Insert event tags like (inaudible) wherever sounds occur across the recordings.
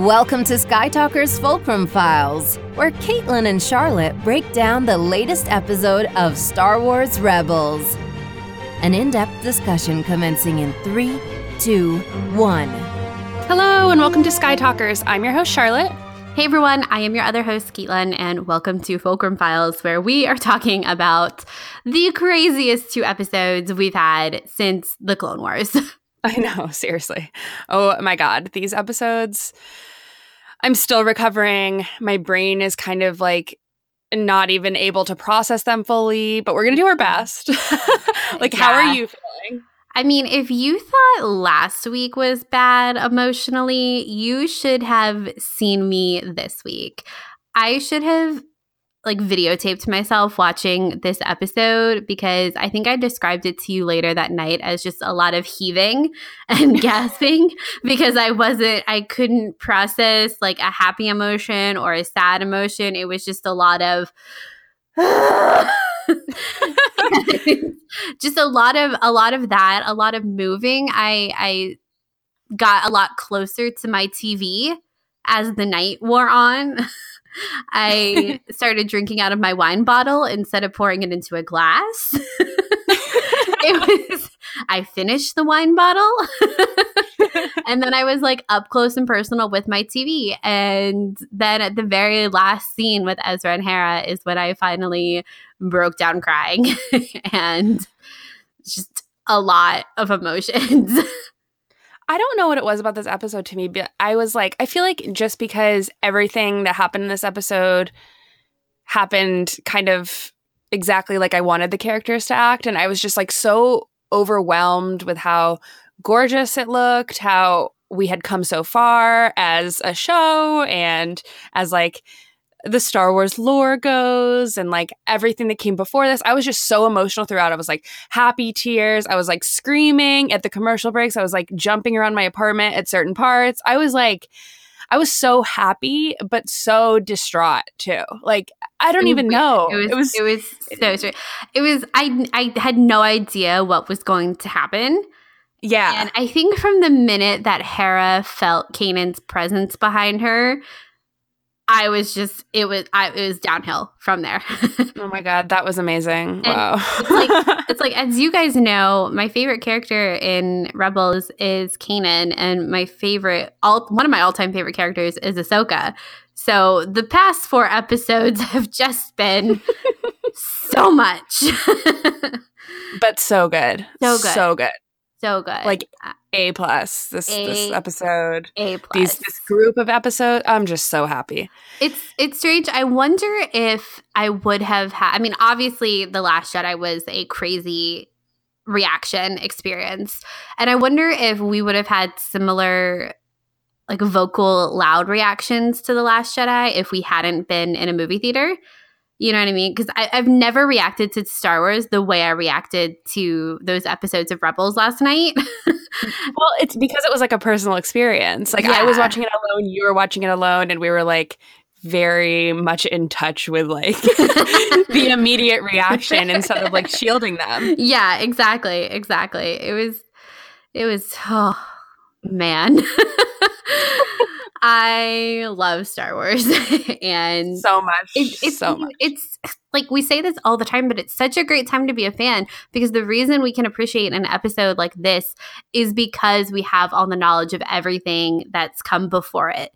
Welcome to Sky Talkers Fulcrum Files, where Caitlin and Charlotte break down the latest episode of Star Wars Rebels. An in depth discussion commencing in three, two, one. Hello, and welcome to Sky Talkers. I'm your host, Charlotte. Hey everyone, I am your other host, Caitlin, and welcome to Fulcrum Files, where we are talking about the craziest two episodes we've had since the Clone Wars. (laughs) I know, seriously. Oh my God. These episodes, I'm still recovering. My brain is kind of like not even able to process them fully, but we're going to do our mm-hmm. best. (laughs) like, yeah. how are you feeling? I mean, if you thought last week was bad emotionally, you should have seen me this week. I should have like videotaped myself watching this episode because I think I described it to you later that night as just a lot of heaving (laughs) and (laughs) gasping because I wasn't I couldn't process like a happy emotion or a sad emotion. It was just a lot of (laughs) just a lot of a lot of that, a lot of moving. I I got a lot closer to my TV as the night wore on. I (laughs) started drinking out of my wine bottle instead of pouring it into a glass. (laughs) it was I finished the wine bottle (laughs) and then I was like up close and personal with my TV. And then at the very last scene with Ezra and Hera is when I finally broke down crying and just a lot of emotions. I don't know what it was about this episode to me, but I was like, I feel like just because everything that happened in this episode happened kind of exactly like I wanted the characters to act. And I was just like so overwhelmed with how gorgeous it looked, how we had come so far as a show and as like the Star Wars lore goes and like everything that came before this. I was just so emotional throughout. I was like happy tears. I was like screaming at the commercial breaks. I was like jumping around my apartment at certain parts. I was like, I was so happy, but so distraught too. Like I don't even know. It was. It was. It was so strange. It was. I. I had no idea what was going to happen. Yeah. And I think from the minute that Hera felt Kanan's presence behind her, I was just it was I it was downhill from there. (laughs) oh my god, that was amazing. Wow. it's like (laughs) it's like as you guys know, my favorite character in Rebels is Kanan and my favorite all one of my all-time favorite characters is Ahsoka. So the past four episodes (laughs) have just been so much. but so good. So good. So good. So good. Like uh, a plus this a, this episode. A plus. These this group of episodes. I'm just so happy. It's it's strange. I wonder if I would have had. I mean, obviously, the Last Jedi was a crazy reaction experience, and I wonder if we would have had similar like vocal loud reactions to the Last Jedi if we hadn't been in a movie theater. You know what I mean? Because I've never reacted to Star Wars the way I reacted to those episodes of Rebels last night. (laughs) well, it's because it was like a personal experience. Like yeah. I was watching it alone, you were watching it alone, and we were like very much in touch with like (laughs) the immediate reaction instead of like shielding them. Yeah, exactly. Exactly. It was, it was, oh man. (laughs) I love Star Wars (laughs) and so much. It, it's so much. It's like we say this all the time, but it's such a great time to be a fan because the reason we can appreciate an episode like this is because we have all the knowledge of everything that's come before it.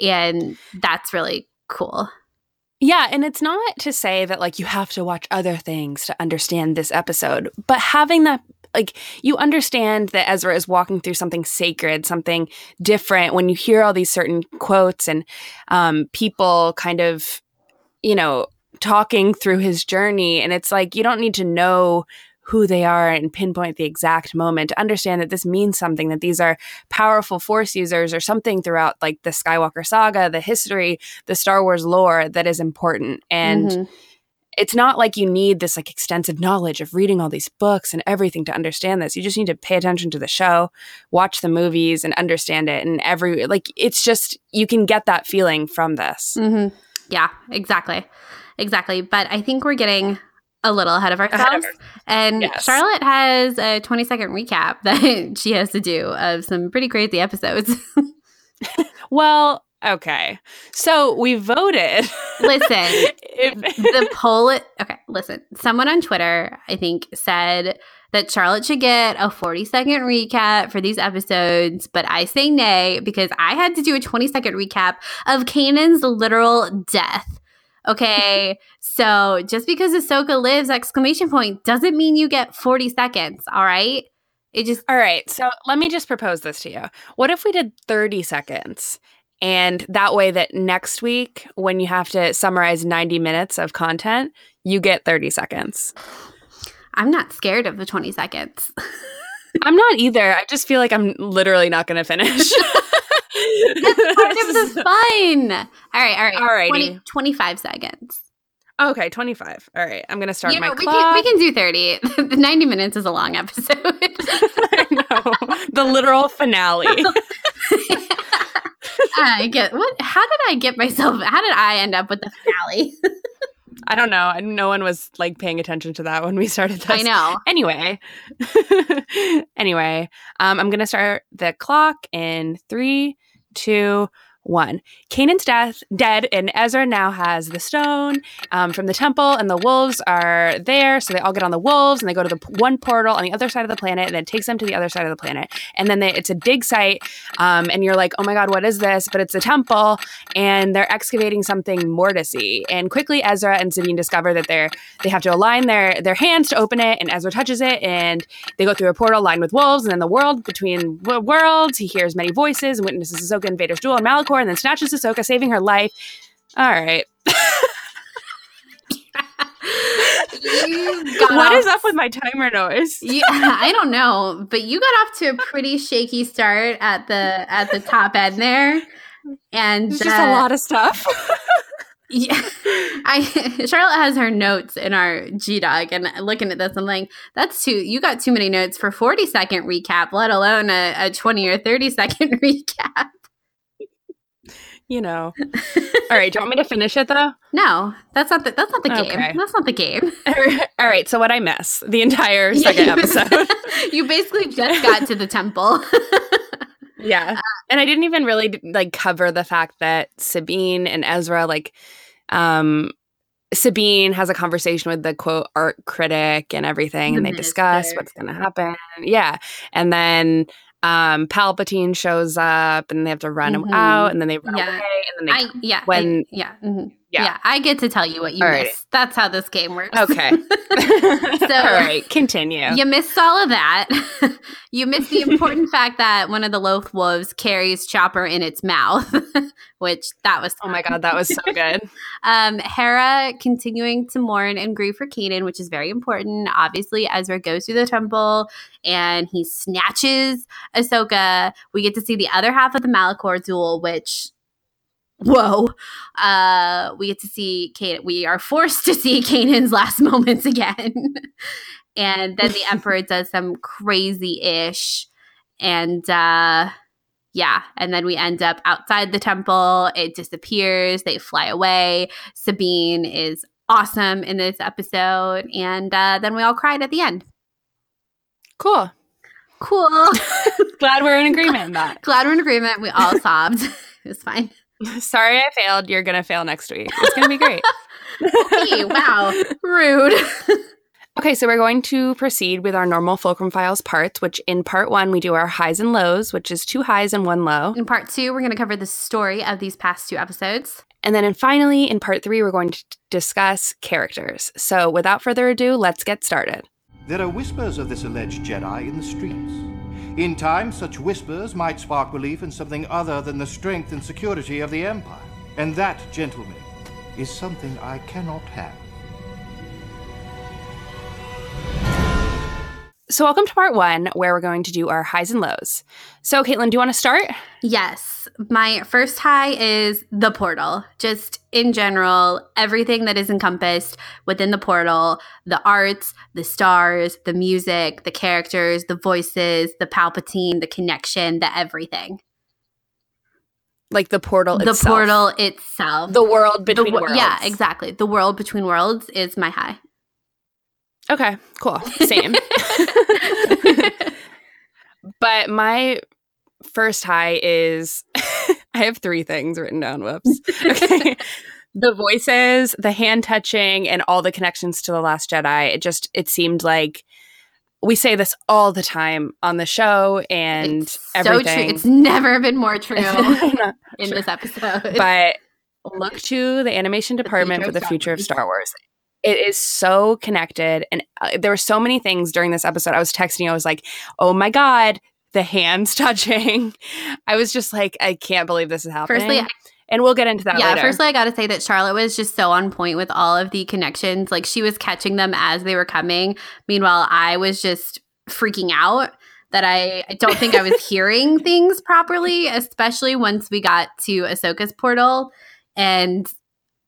And that's really cool. Yeah, and it's not to say that like you have to watch other things to understand this episode, but having that like you understand that Ezra is walking through something sacred, something different when you hear all these certain quotes and um, people kind of, you know, talking through his journey. And it's like you don't need to know who they are and pinpoint the exact moment to understand that this means something, that these are powerful force users or something throughout like the Skywalker saga, the history, the Star Wars lore that is important. And Mhm. It's not like you need this like extensive knowledge of reading all these books and everything to understand this. You just need to pay attention to the show, watch the movies and understand it. And every like it's just you can get that feeling from this. Mm-hmm. Yeah, exactly. Exactly. But I think we're getting a little ahead of ourselves. of and Yes. Charlotte has a 20 second recap (laughs) that she has to do of some pretty crazy episodes. (laughs) Well, okay. So we voted. Listen, (laughs) If- (laughs) the poll okay listen someone on twitter i think said that charlotte should get a 40 second recap for these episodes but i say nay because i had to do a 20 second recap of kanan's literal death okay (laughs) so just because ahsoka lives exclamation point doesn't mean you get 40 seconds all right it just All right. So let me just propose this to you. What if we did 30 seconds? And that way, that next week, when you have to summarize 90 minutes of content, you get 30 seconds. i'm not scared of the 20 seconds (laughs) I'm not either. I just feel like I'm literally not going to finish. (laughs) part of the (laughs) fun all right all right Alrighty. 20, 25 seconds okay, 25. All right. I'm going to start You my know, we clock. can, we can do 30. the 90 minutes is a long episode. I know. The literal finale. I get what how did I get myself how did I end up with the finale? (laughs) I don't know. No one was like paying attention to that when we started this. I know. Anyway, (laughs) anyway, um, I'm gonna start the clock in three, two, one. Kanan's death dead, and Ezra now has the stone um, from the temple, and the wolves are there. So they all get on the wolves, and they go to the p- one portal on the other side of the planet, and then takes them to the other side of the planet. And then they, it's a dig site, um, and you're like, oh my god, what is this? But it's a temple, and they're excavating something mortisy. And quickly, Ezra and Sabine discover that they're they have to align their their hands to open it, and Ezra touches it, and they go through a portal lined with wolves, and then the world between w- worlds, he hears many voices and witnesses Ahsoka and Vader's duel and And then snatches Ahsoka, saving her life. All right, (laughs) what off- is up with my timer noise? (laughs) you, I don't know, but you got off to a pretty shaky start at the at the top end there. And It's just uh, a lot of stuff. (laughs) Yeah, I Charlotte has her notes in our G Doc, and looking at this, I'm like, that's too. You got too many notes for 40 second recap, let alone a, a 20 or 30 second recap. You know. (laughs) All right, do you want me to finish it though? No, that's not the that's not the Okay. game. That's not the game. (laughs) All right, so what I miss the entire (laughs) second episode. you basically just got to the temple. Yeah. And I didn't even really like cover the fact that Sabine and Ezra like um Sabine has a conversation with the quote art critic and everything The and they discuss what's going to happen. Yeah. And then um Palpatine shows up and they have to run him Mhm. out and then they run Yeah. away and then they I yeah when- I, yeah mhm. Yeah. yeah I get to tell you what you Alrighty. missed. That's how this game works. Okay. (laughs) so, All right, continue. You missed all of that. (laughs) you missed the important (laughs) fact that one of the Loth wolves carries Chopper in its mouth, which that was Oh my god, that was so good. um Hera continuing to mourn and grieve for Kanan, which is very important. Obviously, Ezra goes through the temple and he snatches Ahsoka. We get to see the other half of the Malachor duel, which whoa. Uh we get to see Kanan we are forced to see (laughs) Kanan's last moments again. (laughs) and then the Emperor (laughs) does some crazy ish and uh yeah, and then we end up outside the temple. It disappears. They fly away. Sabine is awesome in this episode, and uh, then we all cried at the end. Cool. Cool. Glad we're in agreement on that. Glad we're in agreement. We all sobbed. it was fine. (laughs) Sorry I failed. You're going to fail next week. It's going to be great. (laughs) Hey, wow, (laughs) rude. Okay, so we're going to proceed with our normal Fulcrum Files parts, which in part one, we do our highs and lows, which is two highs and one low. in part two, we're going to cover the story of these past two episodes. And then in finally, in part three, we're going to discuss characters. So without further ado, let's get started. There are whispers of this alleged Jedi in the streets. In time, such whispers might spark belief in something other than the strength and security of the Empire. And that, gentlemen, is something I cannot have. So, welcome to part one, where we're going to do our highs and lows. So, Caitlin, do you want to start? Yes. My first high is the portal. Just in general, everything that is encompassed within the portal the arts, the stars, the music, the characters, the voices, the Palpatine, the connection, the everything. Like the portal the itself. portal itself. The world between wo- worlds. Yeah, exactly. The world between worlds is my high. Okay, cool. Same. (laughs) but my first high is (laughs) I have three things written down. Whoops. (laughs) Okay. the voices, the hand touching, and all the connections to the Last Jedi. It just it seemed like we say this all the time on the show and it's everything. so true. It's never been more true in sure. this episode. but look to the animation department future for the future of Star Wars. It is so connected, and uh, there were so many things during this episode. I was texting, I was like, "Oh my god, the hands (laughs) touching!" I was just like, "I can't believe this is happening." Firstly, and we'll get into that yeah, later. firstly, I got to say that Charlotte was just so on point with all of the connections. Like she was catching them as they were coming. Meanwhile, I was just freaking out that I, I don't think I was (laughs) hearing things properly, especially once we got to Ahsoka's portal. And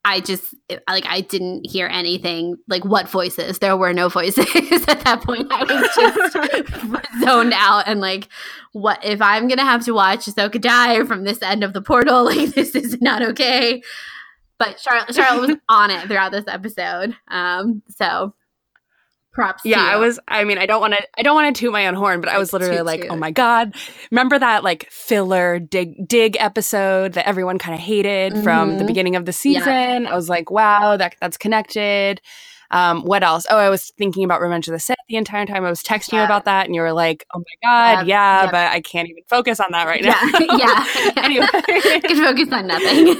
I just, like, I didn't hear anything. Like, what voices? There were no voices (laughs) at that point. I was just (laughs) zoned out and like, what if I'm gonna have to watch Ahsoka die from this end of the portal? (laughs) Like this is not okay. But Charlotte, Charlotte was on it throughout this episode. Um, so props. yeah, I was. I mean, I don't want to. I don't want to toot my own horn, but I was literally toot, like, toot. "Oh my god!" Remember that like filler dig dig episode that everyone kind of hated from the Mhm. beginning of the season? I was like, "Wow, that that's connected." Um, what else? Oh, I was thinking about Revenge of the Sith the entire time. I was texting you about that, and you were like, "Oh my god, Yep, yeah," yep. but I can't even focus on that right yeah, (laughs) now. yeah. (laughs) anyway, (laughs) I can focus on nothing.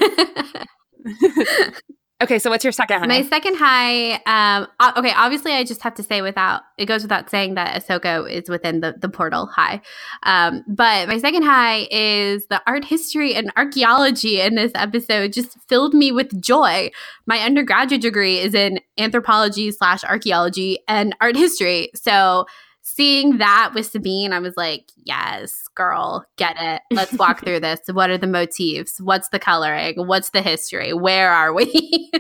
Okay. So, what's your second high? My second high, um, okay, obviously, I just have to say without it goes without saying that Ahsoka is within the the portal high. Um, but my second high is the art history and archaeology in this episode just filled me with joy. My undergraduate degree is in anthropology slash archaeology and art history, so. Seeing that with Sabine, I was like, yes, girl, get it. Let's walk (laughs) through this. What are the motifs? What's the coloring? What's the history? Where are we?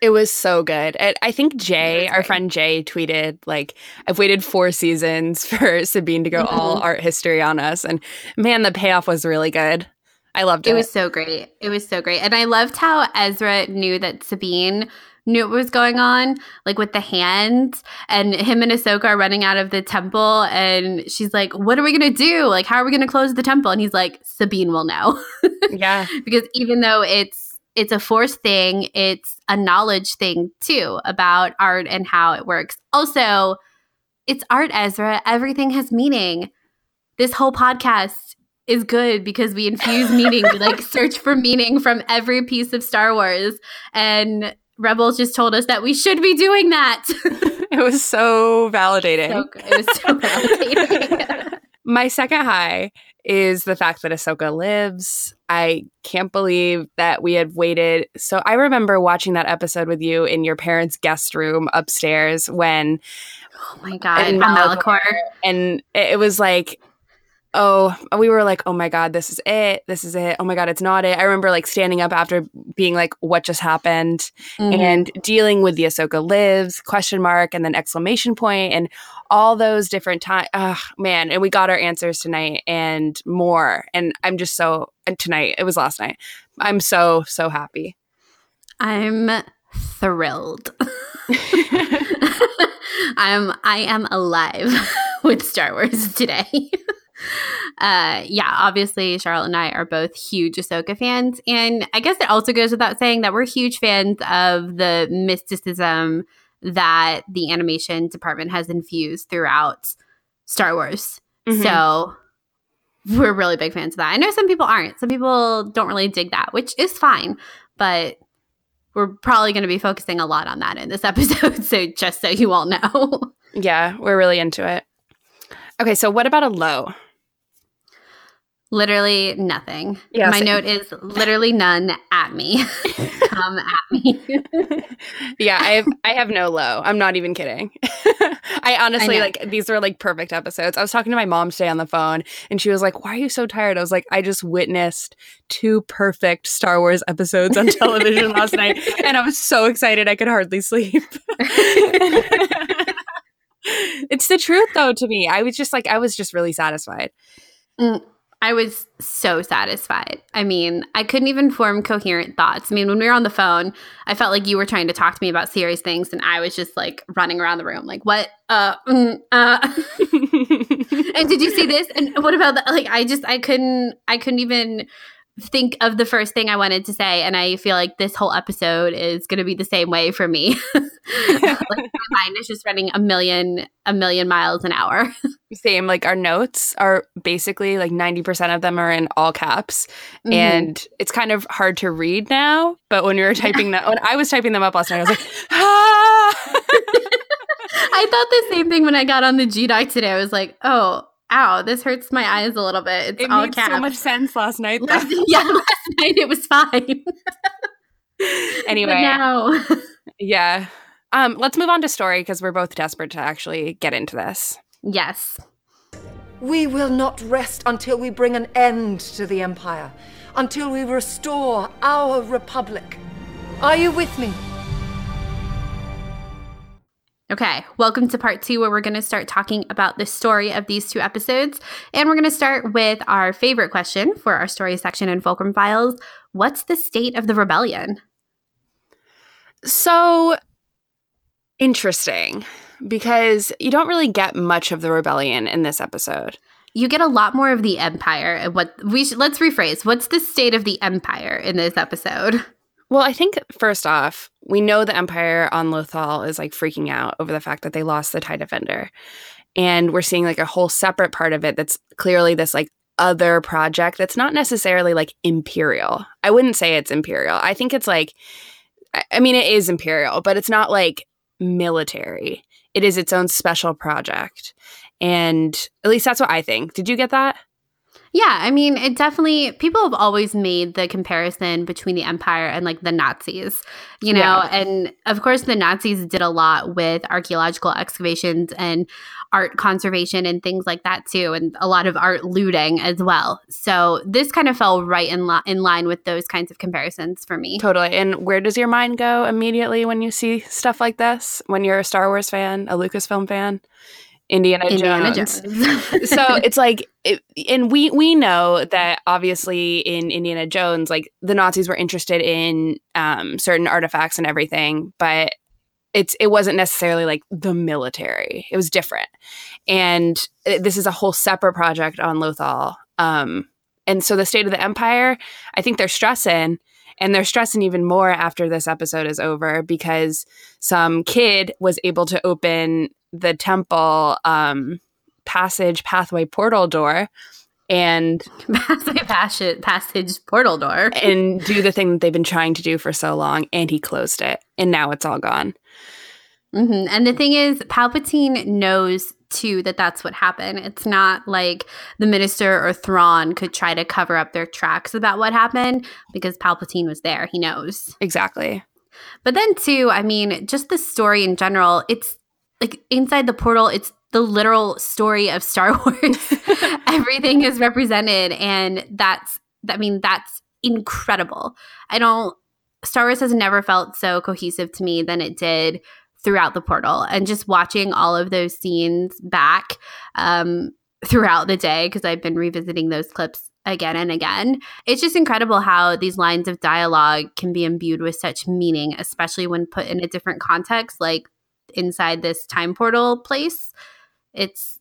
It was so good. And I think (laughs) Jay, our friend Jay, tweeted like, "I've waited four seasons (laughs) for Sabine to go all Mhm. art history on us," and man, the payoff was really good. I loved it. It was so great. It was so great. And I loved how Ezra knew that Sabine knew what was going on, like with the hands. And him and Ahsoka are running out of the temple. And she's like, What are we going to do? Like, how are we going to close the temple? And he's like, Sabine will know. (laughs) yeah, because even though it's, it's a force thing, it's a knowledge thing too about art and how it works. Also, it's art, Ezra. Everything has meaning. This whole podcast is good because we infuse meaning. we like (laughs) search for meaning from every piece of Star Wars. And Rebels just told us that we should be doing that. (laughs) it was so validating. so. It was so validating. (laughs) My second high is the fact that Ahsoka lives. I can't believe that we had waited. So I remember watching that episode with you in your parents' guest room upstairs when oh my God. And Malachor. And it was like oh we were like oh my god this is it this is it oh my god it's not it i remember like standing up after being like what just happened Mhm. and dealing with the ahsoka lives question mark and then exclamation point and all those different times oh man and we got our answers tonight and more and i'm just so tonight it was last night i'm so so happy I'm thrilled. (laughs) (laughs) I'm I am alive (laughs) with Star Wars today. Uh yeah, obviously Charlotte and I are both huge Ahsoka fans. And I guess it also goes without saying that we're huge fans of the mysticism that the animation department has infused throughout Star Wars. Mhm. So we're really big fans of that. I know some people aren't. Some people don't really dig that, which is fine. But we're probably going to be focusing a lot on that in this (laughs) episode. So just so you all know. yeah we're really into it okay so what about a low literally nothing. Yeah, My same. note is literally none at me. (laughs) come at me. (laughs) yeah, I have I have no low. I'm not even kidding. (laughs) I honestly I like these were like perfect episodes. I was talking to my mom today on the phone and she was like, "Why are you so tired?" I was like, "I just witnessed two perfect Star Wars episodes on television last night and I was so excited I could hardly sleep." it's the truth though to me. I was just like I was just really satisfied. Mm, I was so satisfied. I mean, I couldn't even form coherent thoughts. I mean, when we were on the phone, I felt like you were trying to talk to me about serious things, and I was just like running around the room, like, "What? Uh, mm, uh." (laughs) and did you see this? And what about that? Like, I just, I couldn't, I couldn't even think of the first thing I wanted to say, and I feel like this whole episode is going to be the same way for me. (laughs) like, my (laughs) mind is just running a million, a million miles an hour. (laughs) Same, like our notes are basically like 90% of them are in all caps. Mhm. And it's kind of hard to read now. But when we were typing that, when I was typing them up last night, I was like, ah! I thought the same thing when I got on the G Doc today. I was like, oh, ow, this hurts my eyes a little bit. It's it all made caps. so much sense last night. Last, (laughs) yeah, last night it was fine. (laughs) anyway, but now, (laughs) yeah. Um, let's move on to story because we're both desperate to actually get into this. yes, We will not rest until we bring an end to the Empire, until we restore our Republic. Are you with me? Okay, welcome to part two, where we're going to start talking about the story of these two episodes. And we're going to start with our favorite question for our story section in Fulcrum Files What's the state of the rebellion? So interesting because you don't really get much of the rebellion in this episode. You get a lot more of the Empire. and What we should let's rephrase. What's the state of the Empire in this episode? Well, I think first off, we know the Empire on Lothal is like freaking out over the fact that they lost the TIE Defender. And we're seeing like a whole separate part of it that's clearly this like other project that's not necessarily like imperial. I wouldn't say it's imperial. I think it's like, I- mean, it is imperial, but it's not like military. It is its own special project. And at least that's what I think. Did you get that? Yeah, I mean, it definitely, people have always made the comparison between the Empire and like the Nazis, you know, Yeah. and of course, the Nazis did a lot with archaeological excavations and art conservation and things like that too, and a lot of art looting as well. So this kind of fell right in, li- in line with those kinds of comparisons for me. Totally. And where does your mind go immediately when you see stuff like this? When you're a Star Wars fan, a Lucasfilm fan, Indiana, Indiana Jones. Jones. (laughs) so it's like, it, and we we know that obviously in Indiana Jones, like the Nazis were interested in um, certain artifacts and everything, but it's it wasn't necessarily like the military. It was different, and it- this is a whole separate project on Lothal. Um, and so the state of the empire, I think they're stressing, and they're stressing even more after this episode is over because some kid was able to open the temple um, passage pathway portal door and (laughs) passage, passage, passage portal door. (laughs) and do the thing that they've been trying to do for so long and he closed it and now it's all gone hmm And the thing is, Palpatine knows too that that's what happened. It's not like the minister or Thrawn could try to cover up their tracks about what happened because Palpatine was there. He knows. exactly But then, too, I mean, just the story in general, it's like inside the portal, it's the literal story of Star (laughs) Wars. (laughs) Everything is represented, and that's, I mean, that's incredible. I don't, Star Wars has never felt so cohesive to me than it did throughout the portal. And just watching all of those scenes back um, throughout the day, because I've been revisiting those clips again and again. It's just incredible how these lines of dialogue can be imbued with such meaning, especially when put in a different context, like inside this time portal place. It's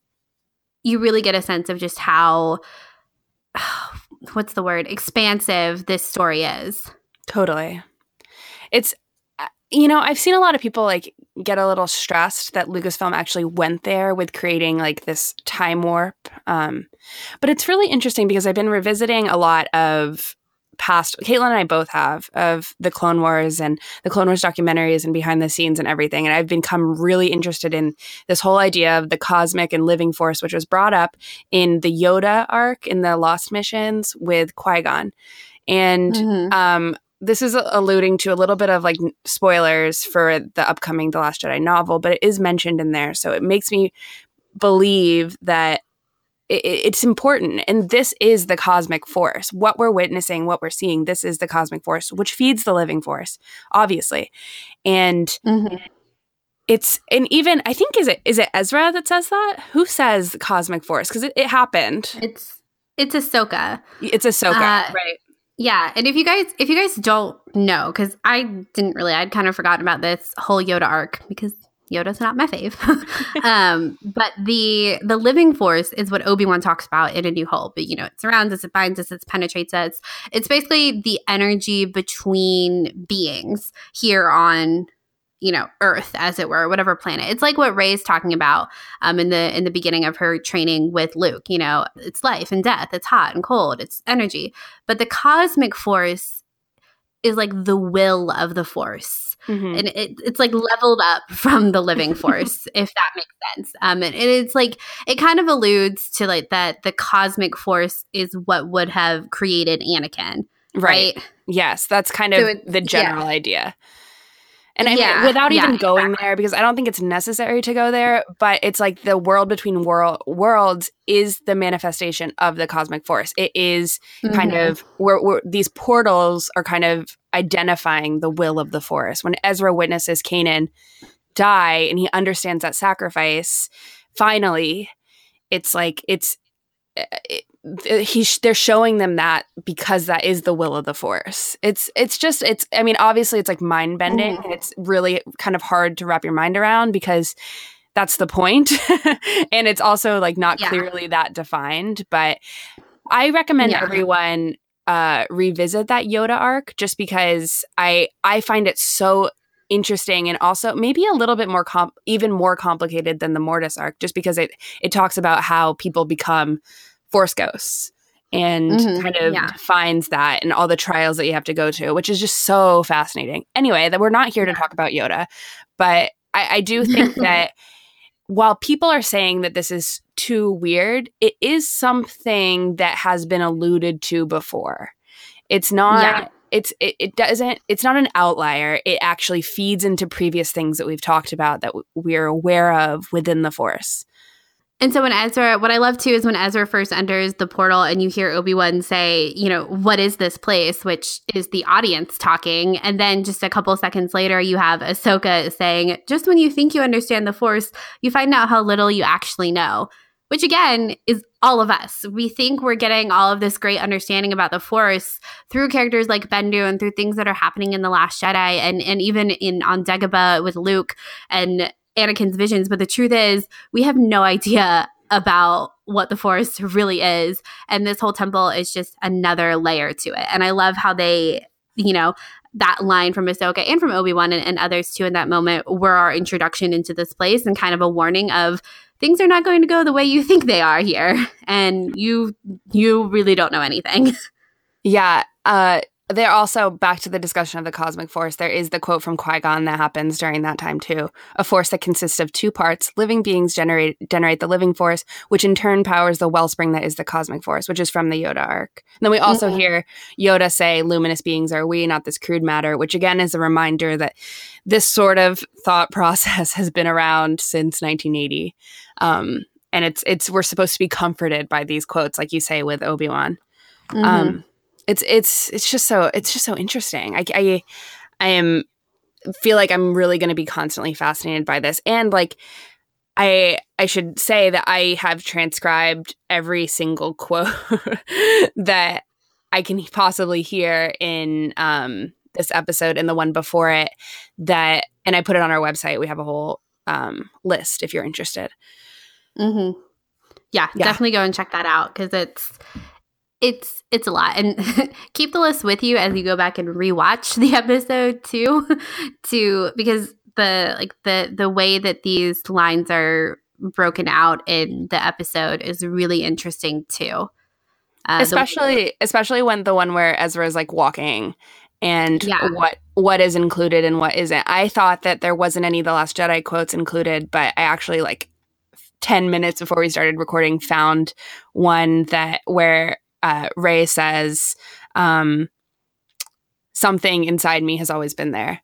you really get a sense of just how (sighs) what's the word expansive this story is. totally it's uh, you know i've seen a lot of people like get a little stressed that lucasfilm actually went there with creating like this time warp um but it's really interesting because i've been revisiting a lot of past caitlin and i both have of the clone wars and the clone wars documentaries and behind the scenes and everything and i've become really interested in this whole idea of the cosmic and living force which was brought up in the yoda arc in the lost missions with qui-gon and Mhm. um this is alluding to a little bit of like spoilers for the upcoming The Last Jedi novel, but it is mentioned in there. So it makes me believe that it, it's important. And this is the cosmic force. What we're witnessing, what we're seeing, this is the cosmic force, which feeds the living force, obviously. And mm-hmm. it's, and even, I think, is it, is it Ezra that says that? Who says cosmic force? Because it, it happened. It's, it's Ahsoka. It's Ahsoka, uh, right? Yeah, and if you guys if you guys don't know, because I didn't really, I'd kind of forgotten about this whole Yoda arc because Yoda's not my fave. (laughs) (laughs) um, but the the living force is what Obi Wan talks about in A New Hope. But you know, it surrounds us, it binds us, it penetrates us. It's basically the energy between beings here on you know earth as it were whatever planet it's like what rey's talking about um in the in the beginning of her training with luke you know it's life and death it's hot and cold it's energy but the cosmic force is like the will of the force Mm-hmm. and it, it's like leveled up from the living force (laughs) if that makes sense um and it's like it kind of alludes to like that the cosmic force is what would have created anakin right, right? yes that's kind of so the general yeah. idea and I yeah, mean, without even yeah, going exactly. there, because I don't think it's necessary to go there, but it's like the world between world worlds is the manifestation of the cosmic force. It is mm-hmm. kind of where, where these portals are kind of identifying the will of the force. When Ezra witnesses Kanan die and he understands that sacrifice, finally, it's like it's eh, it, he's they're showing them that because that is the will of the force it's it's just it's i mean obviously it's like mind bending mm. it's really kind of hard to wrap your mind around because that's the point (laughs) and it's also like not yeah. clearly that defined but i recommend yeah. everyone uh revisit that yoda arc just because i i find it so interesting and also maybe a little bit more comp- even more complicated than the mortis arc just because it it talks about how people become force ghosts and mm-hmm, kind of yeah. defines that and all the trials that you have to go to, which is just so fascinating. Anyway, that we're not here to talk about Yoda, but I, I do think (laughs) that while people are saying that this is too weird, it is something that has been alluded to before. It's not. Yeah. It's it, it doesn't it's not an outlier. It actually feeds into previous things that we've talked about that we're aware of within the force. And so when Ezra, what I love too is when Ezra first enters the portal and you hear Obi Wan say, you know, what is this place? Which is the audience talking. And then just a couple seconds later, you have Ahsoka saying, just when you think you understand the Force, you find out how little you actually know. Which again is all of us. We think we're getting all of this great understanding about the Force through characters like Bendu and through things that are happening in The Last Jedi and, and even in on Dagobah with Luke and Anakin's visions, but the truth is, we have no idea about what the Force (laughs) really is. And this whole temple is just another layer to it. And I love how they, you know, that line from Ahsoka and from Obi Wan and, and, others too in that moment were our introduction into this place and kind of a warning of things are not going to go the way you (laughs) think they are here, and you you really don't know anything. (laughs) Yeah, uh, they're also back to the discussion of the cosmic force. There is the quote from Qui Gon that happens during that time too. A force that consists of two parts. Living beings generate generate the living force, which in turn powers the wellspring that is the cosmic force, which is from the Yoda arc. And then we also mm-hmm. hear Yoda say, "Luminous beings are we, not this crude matter," which again is a reminder that this sort of thought (laughs) process has been around since 1980. Um, and it's it's we're supposed to be comforted by these quotes, like you say with Obi Wan. Mm-hmm. Um, it's it's it's just so it's just so interesting. I I, I am feel like I'm really going to be constantly fascinated by this, and like I I should say that I have transcribed every single quote (laughs) that I can possibly hear in um, this episode and the one before it. That and I put it on our website. We have a whole um, list if you're interested. Mm-hmm. Yeah, yeah, definitely go and check that out because it's it's it's a lot. And (laughs) keep the list with you as you go back and rewatch the (laughs) episode too to because the like the the way that these lines are broken out in the episode is really interesting too. Uh, especially the- especially when the one where ezra is like walking and yeah. what what is included and what isn't. I thought that there wasn't any of the last jedi quotes included but i actually like 10 minutes before we started recording found one that where uh, Rey says, um, something inside me has always been there.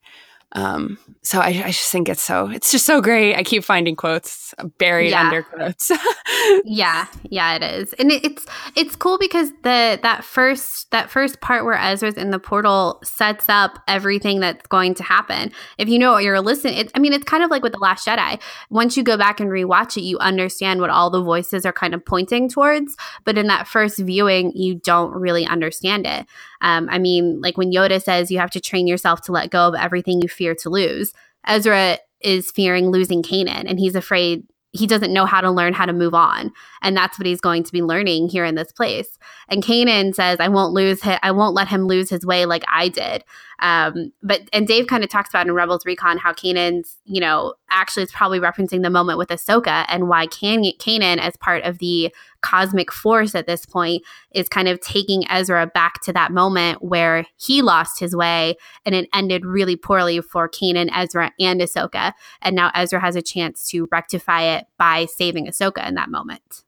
Um, so I, I just think it's so it's just so great. I keep finding quotes buried Yeah. under quotes. (laughs) yeah yeah it is and it, it's it's cool because the that first that first part where ezra's in the portal sets up everything that's going to happen if you know what you're listening it, i mean it's kind of like with the last jedi once you go back and rewatch it you understand what all the voices are kind of pointing towards but in that first viewing you don't really understand it um, i mean like when yoda says you have to train yourself to let go of everything you fear to lose ezra is fearing losing Kanan and he's afraid he doesn't know how to learn how to move on. And that's what he's going to be learning here in this place. And Kanan says I won't lose him I won't let him lose his way like I did. Um, but and Dave kind of talks about in Rebels Recon how Kanan's you know actually it's probably referencing the moment with Ahsoka and why Can- Kanan as part of the cosmic force at this point is kind of taking Ezra back to that moment where he lost his way and it ended really poorly for Kanan, Ezra, and Ahsoka. And now Ezra has a chance to rectify it by saving Ahsoka in that moment.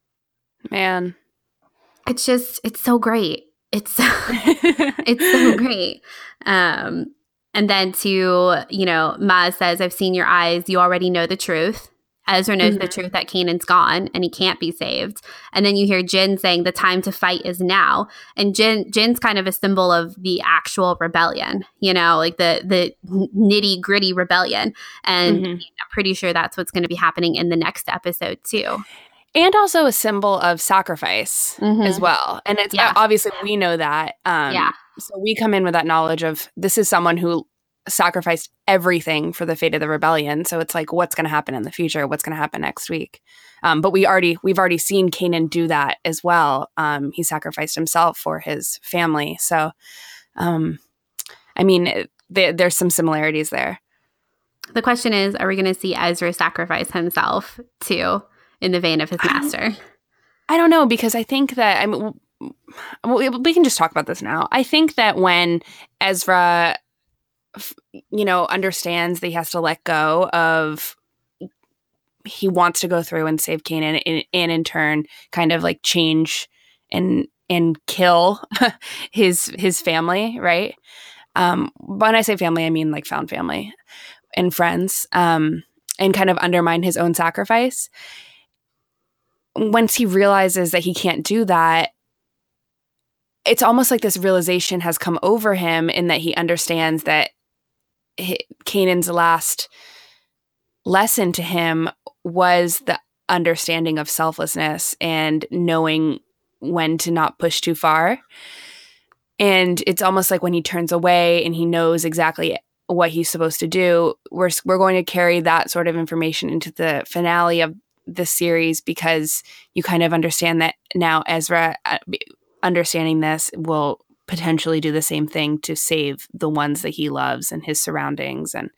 Man. It's just, it's so great. It's so, (laughs) it's so great. Um, and then to, you know, Ma says, I've seen your eyes. You already know the truth. Ezra knows the Mhm. truth that Kanan's gone and he can't be saved. And then you hear Jyn saying the time to fight is now. And Jyn Jyn's kind of a symbol of the actual rebellion, you know, like the the nitty gritty rebellion. And Mhm. I'm pretty sure that's what's going to be happening in the next episode too. and also a symbol of sacrifice Mhm. as well. And it's Yeah. obviously we know that. Um, Yeah. So we come in with that knowledge of this is someone who sacrificed everything for the fate of the rebellion. So it's like, what's going to happen in the future? What's going to happen next week? Um, but we already we've already seen Kanan do that as well. Um, he sacrificed himself for his family. So, um, I mean, it- there's some similarities there. The question is, are we going to see Ezra sacrifice himself too, in the vein of his master? I don't know because I think that I mean we, we can just talk about this now. I think that when Ezra, you know, understands that he has to let go of, he wants to go through and save Kanan, and, and in turn, kind of like change and and kill (laughs) his his family, right? Um, when I say family, I mean like found family and friends, um, and kind of undermine his own sacrifice once he realizes that he can't do that, it's almost like this realization has come over him in that he understands that Kanan's last lesson to him was the understanding of selflessness and knowing when to not push too far. And it's almost like when he turns away and he knows exactly what he's supposed to do, we're we're going to carry that sort of information into the finale of the series because you kind of understand that now Ezra uh, understanding this will potentially do the same thing to save the ones that he loves and his surroundings and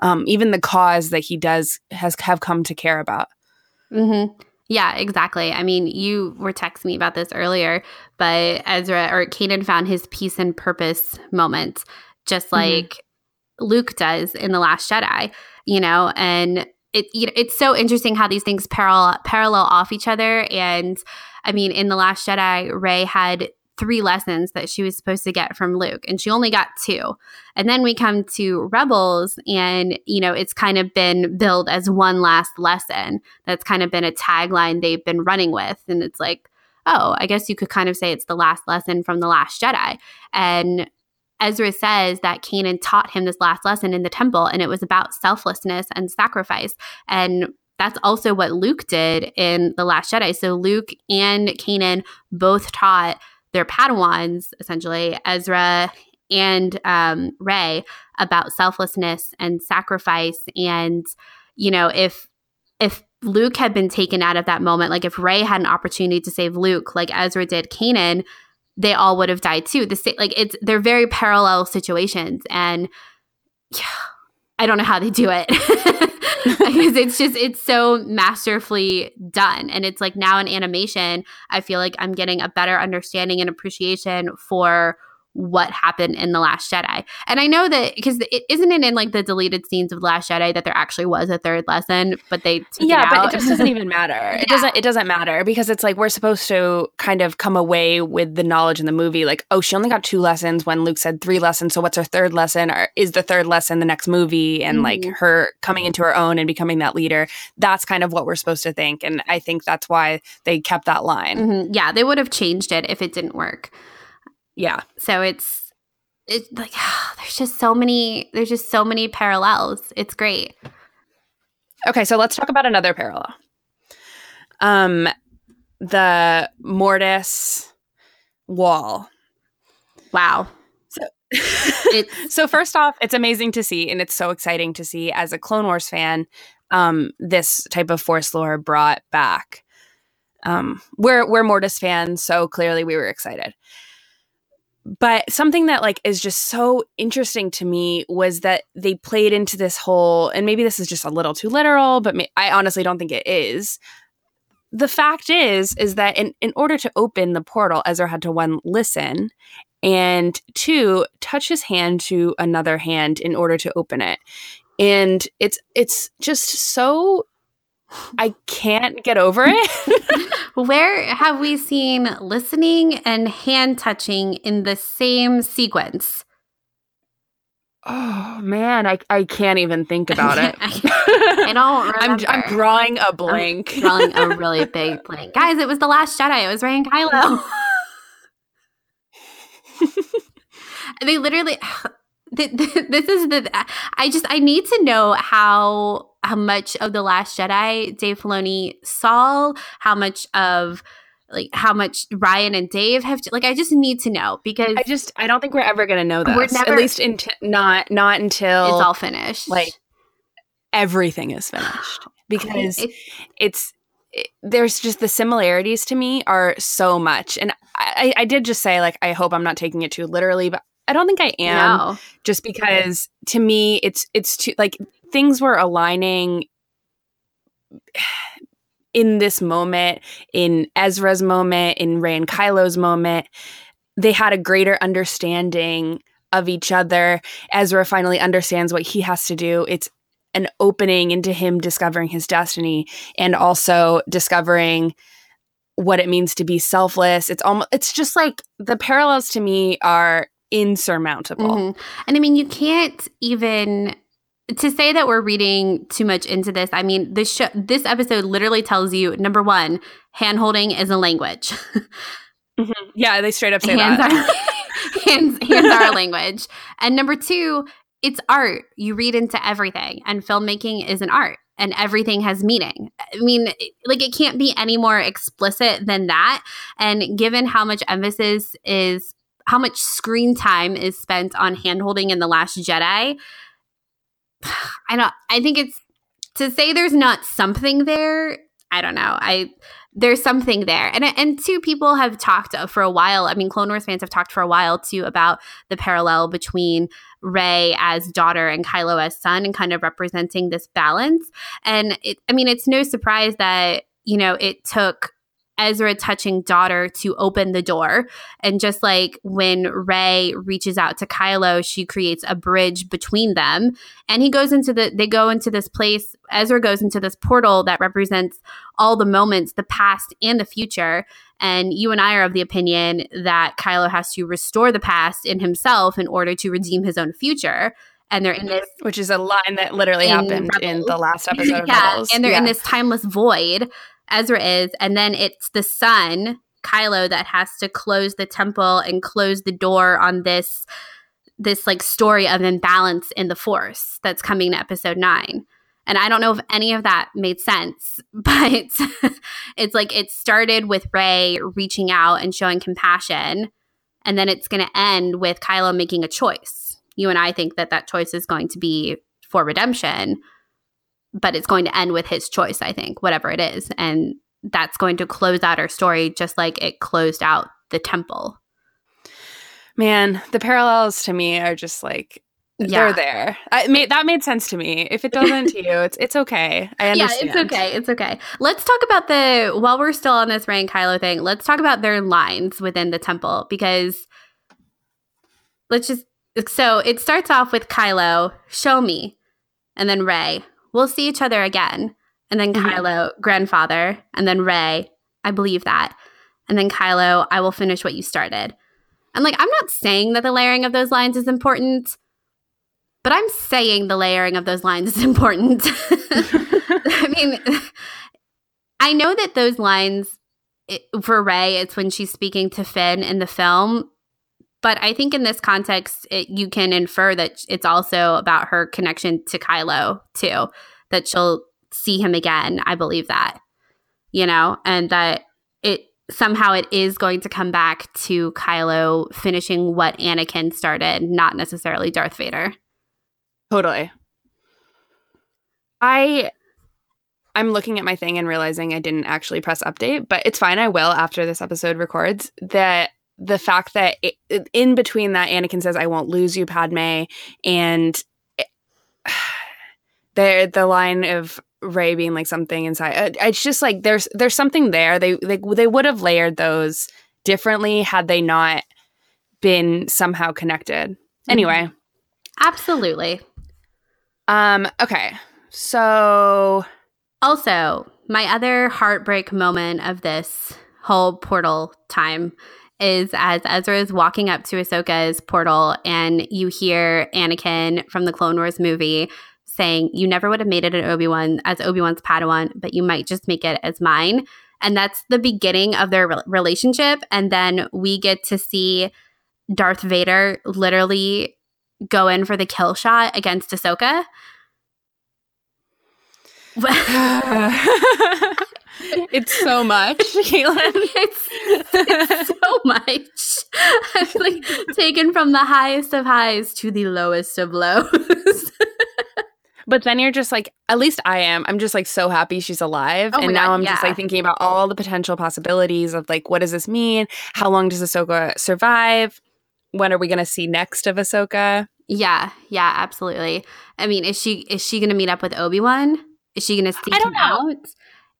um, even the cause that he does has have come to care about. Mm-hmm. Yeah, exactly. I mean, you were texting me about this earlier, but Ezra or Kanan found his peace and purpose moment, just Mhm. like Luke does in the Last Jedi. You know, and it you know, it's so interesting how these things parallel parallel off each other. And I mean, in the Last Jedi, Rey had three lessons that she was supposed to get from Luke, and she only got two. And then we come to Rebels, and you know, it's kind of been billed as one last lesson that's kind of been a tagline they've been running with. And it's like, oh, I guess you could kind of say it's the last lesson from The Last Jedi. And Ezra says that Kanan taught him this last lesson in the temple, and it was about selflessness and sacrifice. And that's also what Luke did in The Last Jedi. So Luke and Kanan both taught their Padawans, essentially, Ezra and um, Rey, about selflessness and sacrifice. And, you know, if if Luke had been taken out of that moment, like if Rey had an opportunity to save Luke, like Ezra did Kanan, they all would have died too. The sa- like it's they're very parallel situations, and yeah, I don't know how they do it. (laughs) Because it's just it's so masterfully done, and it's like now in animation, I feel like I'm getting a better understanding and appreciation for what happened in the last jedi. And i know that because it isn't it in like the deleted scenes of the last jedi that there actually was a third lesson but they yeah it but it just doesn't (laughs) even matter. It doesn't it doesn't matter because it's like we're supposed to kind of come away with the knowledge in the movie like oh she only got two lessons when luke said three lessons so what's her third lesson? Or is the third lesson the next movie? And like Mhm. her coming into her own and becoming that leader. That's kind of what we're supposed to think and i think that's why they kept that line. Mhm. yeah they would have changed it if it didn't work yeah so it's it's like (sighs) there's just so many there's just so many parallels it's great Okay, so let's talk about another parallel. Um, the Mortis wall. wow (laughs) so first off, it's amazing to see, and it's so exciting to see as a Clone Wars fan, um, this type of Force lore brought back. Um, we're we're Mortis fans, so clearly we were excited. But something that like is just so interesting to me was that they played into this whole, and maybe this is just a little too literal, but I honestly don't think it is. The fact is, is that in, in order to open the portal, Ezra had to one listen, and two touch his hand to another hand in order to open it and it's it's just so i can't get over it (laughs) Where have we seen listening and hand touching in the same sequence? oh man i, I can't even think about it (laughs) I don't (laughs) I'm, I'm drawing a blank I'm drawing a really big blank. Guys, it was the last Jedi. It was Rey and Kylo. they literally. (sighs) th- th- This is the. I just I need to know how how much of the Last Jedi Dave Filoni saw, how much of like how much Ryan and Dave have like. I just need to know because i just i don't think we're ever gonna know that. We're this never- at least in not not until it's all finished. like everything is finished (sighs) because It- it's it, there's just the similarities to me are so much and I, I did just say like i hope i'm not taking it too literally but i don't think i am no. just because to me it's it's too like things were aligning (sighs) in this moment in ezra's moment in Rey and kylo's moment. They had a greater understanding of each other. Ezra finally understands what he has to do. It's an opening into him discovering his destiny and also discovering what it means to be selfless. It's almost it's just like the parallels to me are insurmountable. Mhm. And I mean, you can't even to say that we're reading too much into this. I mean, this show, this episode literally tells you number one, hand holding is a language. (laughs) Mm-hmm. Yeah, they straight up say hands that. are (laughs) hands hands are a language, and number two, it's art. You read into everything, and filmmaking is an art. And everything has meaning. I mean, like it can't be any more explicit than that. And given how much emphasis is how much screen time is spent on handholding in the last jedi (sighs) i don't i think it's to say there's not something there i don't know. I there's something there. And and two people have talked for a while i mean clone wars fans have talked for a while too about the parallel between Rey as daughter and Kylo as son and kind of representing this balance. And it, i mean it's no surprise that you know it took Ezra touching daughter to open the door. And just like when Rey reaches out to Kylo, she creates a bridge between them. And he goes into the, they go into this place. Ezra goes into this portal that represents all the moments, the past and the future. And you and I are of the opinion that Kylo has to restore the past in himself in order to redeem his own future. And they're in this Which is a line that literally happened in the last episode of (laughs) yeah, Rebels. and they're in this timeless void. Ezra is, and then it's the son, Kylo, that has to close the temple and close the door on this this like story of imbalance in the Force that's coming to Episode Nine. And I don't know if any of that made sense, (laughs) but it's like it started with Rey reaching out and showing compassion, and then it's going to end with Kylo making a choice. You and I think that that choice is going to be for redemption, but it's going to end with his choice, I think, whatever it is. And that's going to close out our story just like it closed out the temple. Man, the parallels to me are just like Yeah. they're there. I made that made sense to me. If it doesn't to you, it's it's okay. I (laughs) Yeah, understand. it's okay. It's okay. Let's talk about the while we're still on this Rey and Kylo thing, let's talk about their lines within the temple because let's just so it starts off with Kylo, show me, and then Rey, we'll see each other again. And then Mhm. Kylo, grandfather, and then Rey, I believe that. And then Kylo, I will finish what you started. And like, I'm not saying that the layering of those lines is important, but I'm saying the layering of those lines is (laughs) important. (laughs) I mean, I know that those lines it, for Rey, it's when she's speaking to Finn in the film. But I think in this context, it, you can infer that it's also about her connection to Kylo too. That she'll see him again. I believe that, you know, and that it somehow it is going to come back to Kylo finishing what Anakin started, not necessarily Darth Vader. Totally. I I'm looking at my thing and realizing I didn't actually press update, but it's fine. I will after this episode records. That the fact that it, in between that Anakin says I won't lose you Padme and it, (sighs) the the line of Rey being like something inside uh, it's just like there's there's something there. They they they would have layered those differently had they not been somehow connected. Anyway, Absolutely. um okay. So Also, my other heartbreak moment of this whole portal time is as Ezra is walking up to Ahsoka's portal and you hear Anakin from the Clone Wars movie saying, You never would have made it an Obi-Wan as Obi-Wan's Padawan, but you might just make it as mine. And that's the beginning of their re- relationship. And then we get to see Darth Vader literally go in for the kill shot against Ahsoka. (sighs) (laughs) it's so much, (laughs) Caitlin. it's, it's so much. (laughs) I'm like taken from the highest of highs to the lowest of lows. (laughs) But then you're just like, at least I am. I'm just like so happy she's alive. Oh and now God, I'm just like thinking about all the potential possibilities of like, what does this mean? How long does Ahsoka survive? When are we going to see next of Ahsoka? yeah, yeah, absolutely. I mean, is she is she going to meet up with Obi Wan? Is she going to seek I don't him know. out?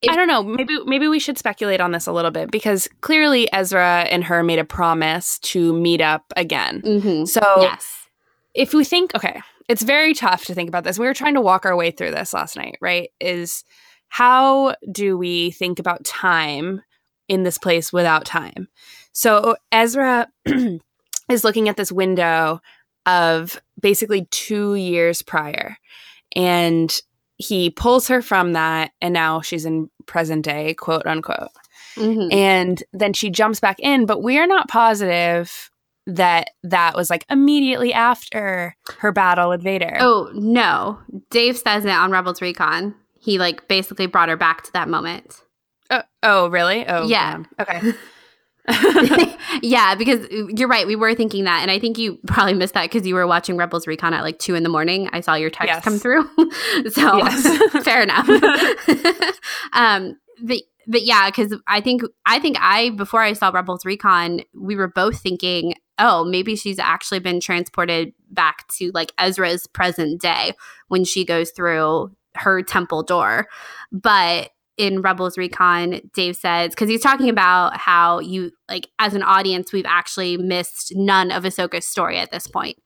If- I don't know. Maybe maybe we should speculate on this a little bit because clearly Ezra and her made a promise to meet up again. Mm-hmm. So yes. if we think, okay, it's very tough to think about this. We were trying to walk our way through this last night, right? Is how do we think about time in this place without time? So Ezra (clears throat) is looking at this window of basically two years prior, and he pulls her from that, and now she's in present day, quote unquote. Mhm. And then she jumps back in, but we are not positive that that was like immediately after her battle with Vader. Oh no, Dave says it on Rebels Recon. He like basically brought her back to that moment. Oh, oh, really? Oh, Yeah. damn. Okay. (laughs) (laughs) yeah, because you're right. We were thinking that, and I think you probably missed that because you were watching Rebels Recon at like two in the morning. I saw your text Yes. come through, (laughs) so (laughs) fair enough. um, but but yeah, because I think I think I before I saw Rebels Recon, we were both thinking, oh, maybe she's actually been transported back to like Ezra's present day when she goes through her temple door, but in Rebels Recon, Dave says, because he's talking about how you, like, as an audience, we've actually missed none of Ahsoka's story at this point.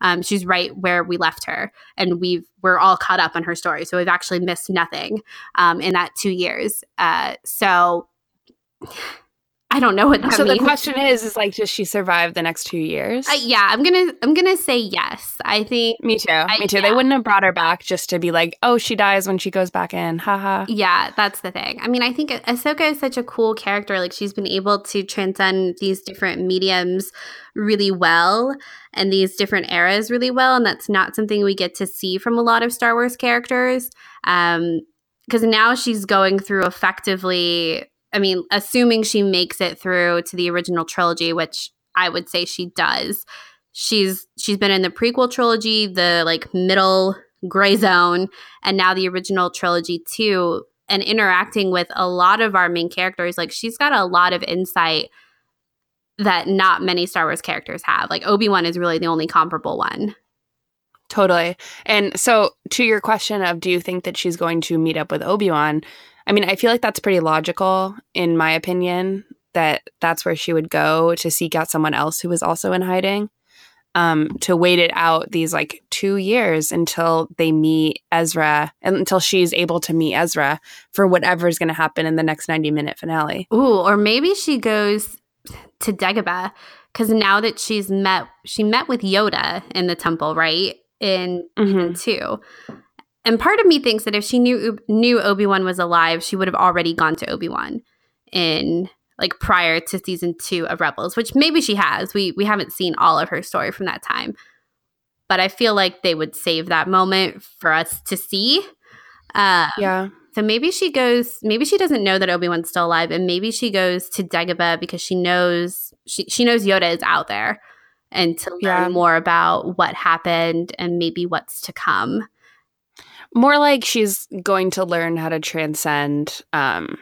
Um, she's right where we left her, and we've we're all caught up on her story, so we've actually missed nothing um, in that two years. Uh, so I don't know what that so means. the question is, is like, does she survive the next two years? Uh, yeah, I'm gonna I'm gonna say yes. I think Me too. Me too. yeah. They wouldn't have brought her back just to be like, oh, she dies when she goes back in. Haha. Yeah, that's the thing. I mean, I think Ahsoka is such a cool character. Like, she's been able to transcend these different mediums really well and these different eras really well. And that's not something we get to see from a lot of Star Wars characters. Um, because now she's going through effectively, I mean, assuming she makes it through to the original trilogy, which I would say she does. She's she's been in the prequel trilogy, the like middle gray zone, and now the original trilogy too and interacting with a lot of our main characters like she's got a lot of insight that not many star wars characters have like obi-wan is really the only comparable one Totally. And so, to your question of do you think that she's going to meet up with Obi Wan? I mean, I feel like that's pretty logical, in my opinion, that that's where she would go to seek out someone else who is also in hiding. um, to wait it out these like two years until they meet Ezra until she's able to meet Ezra for whatever's going to happen in the next 90 minute finale. Ooh, or maybe she goes to Dagobah because now that she's met, she met with Yoda in the temple, right? In Mhm. two. And part of me thinks that if she knew knew Obi Wan was alive, she would have already gone to Obi Wan in like prior to season two of Rebels, which maybe she has. We we haven't seen all of her story from that time, but I feel like they would save that moment for us to see. Uh, Yeah. so maybe she goes. Maybe she doesn't know that Obi Wan's still alive, and maybe she goes to Dagobah because she knows she she knows Yoda is out there, and to learn Yeah. more about what happened and maybe what's to come. More like she's going to learn how to transcend um,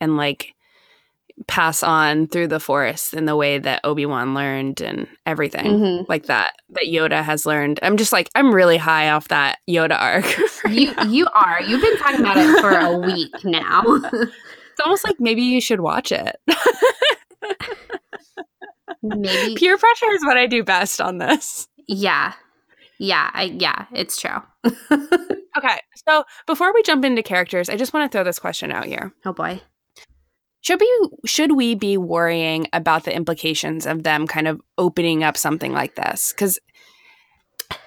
and like pass on through the forest in the way that Obi-Wan learned and everything Mhm. like that that Yoda has learned. I'm just like I'm really high off that Yoda arc. (laughs) You now. you are. You've been talking about it for a week now. (laughs) (laughs) it's almost like maybe you should watch it. maybe. Peer pressure is what I do best on this. Yeah. Yeah. I yeah. It's true. (laughs) Okay, so before we jump into characters, I just want to throw this question out here. oh boy. Should we should we be worrying about the implications of them kind of opening up something like this? Because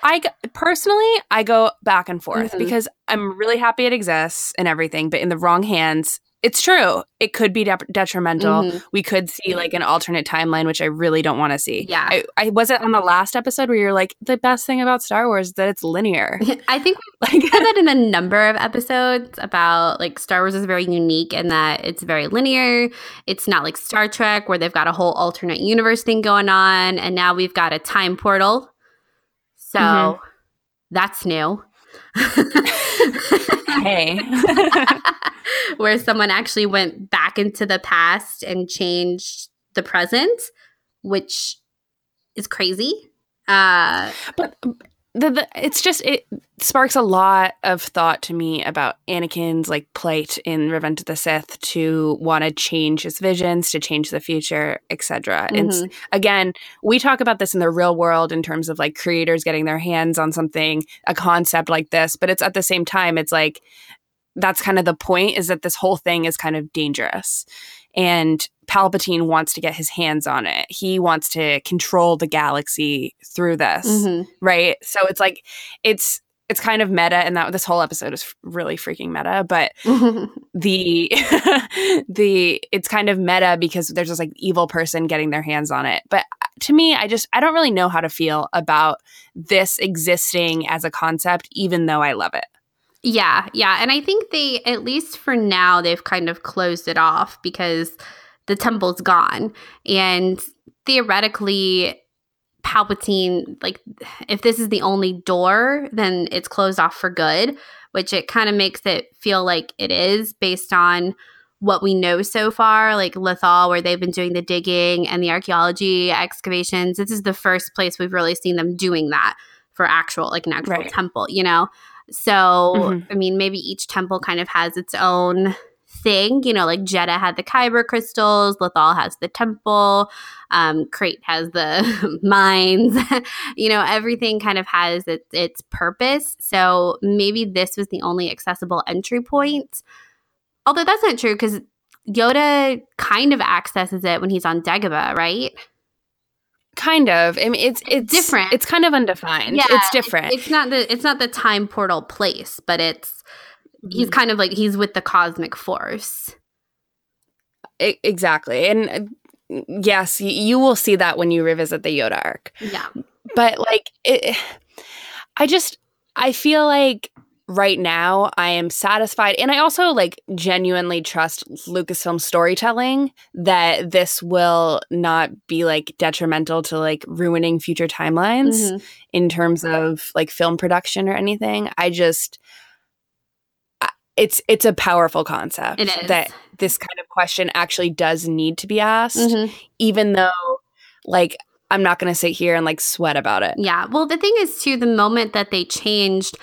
I personally I go back and forth Mhm. because I'm really happy it exists and everything, but in the wrong hands, it's true. It could be de- detrimental. Mhm. We could see like an alternate timeline, which I really don't want to see. Yeah. I, I was it on the last episode where you're like the best thing about Star Wars is that it's linear. (laughs) I think (laughs) like said that in a number of episodes about like Star Wars is very unique in that it's very linear. It's not like Star Trek where they've got a whole alternate universe thing going on, and now we've got a time portal. So Mhm. that's new. Hey. (laughs) where someone actually went back into the past and changed the present, which is crazy. Uh, But the, the it's just it sparks a lot of thought to me about Anakin's like plight in Revenge of the Sith to want to change his visions, to change the future, etc. And mm-hmm. again, we talk about this in the real world in terms of like creators getting their hands on something, a concept like this, but it's at the same time it's like that's kind of the point is that this whole thing is kind of dangerous. And Palpatine wants to get his hands on it. He wants to control the galaxy through this mhm. right so it's like it's it's kind of meta and that this whole episode is really freaking meta but (laughs) the (laughs) the it's kind of meta because there's this like evil person getting their hands on it but to me i just i don't really know how to feel about this existing as a concept even though i love it Yeah, yeah. And I think they, at least for now, they've kind of closed it off because the temple's gone. And theoretically, Palpatine, like, if this is the only door, then it's closed off for good, which it kind of makes it feel like it is based on what we know so far, like Lothal, where they've been doing the digging and the archaeology excavations. This is the first place we've really seen them doing that for actual, like an actual Right. temple, you know? So, Mhm. I mean, maybe each temple kind of has its own thing. You know, like Jedha had the Kyber crystals, Lothal has the temple, um, Crait has the (laughs) mines. (laughs) you know, everything kind of has its, its purpose. So maybe this was the only accessible entry point. Although that's not true because Yoda kind of accesses it when he's on Dagobah, right? kind of i mean it's it's Different. it's kind of undefined yeah, it's different It's not the it's not the time portal place, but it's he's kind of like he's with the cosmic force. I- exactly and uh, yes y- you will see that when you revisit the yoda arc Yeah. but like it i just i feel like right now i am satisfied and i also like genuinely trust lucasfilm storytelling that this will not be like detrimental to like ruining future timelines Mhm. in terms of like film production or anything i just it's it's a powerful concept that this kind of question actually does need to be asked Mhm. even though like I'm not going to sit here and like sweat about it. Yeah. Well, the thing is, too, the moment that they changed,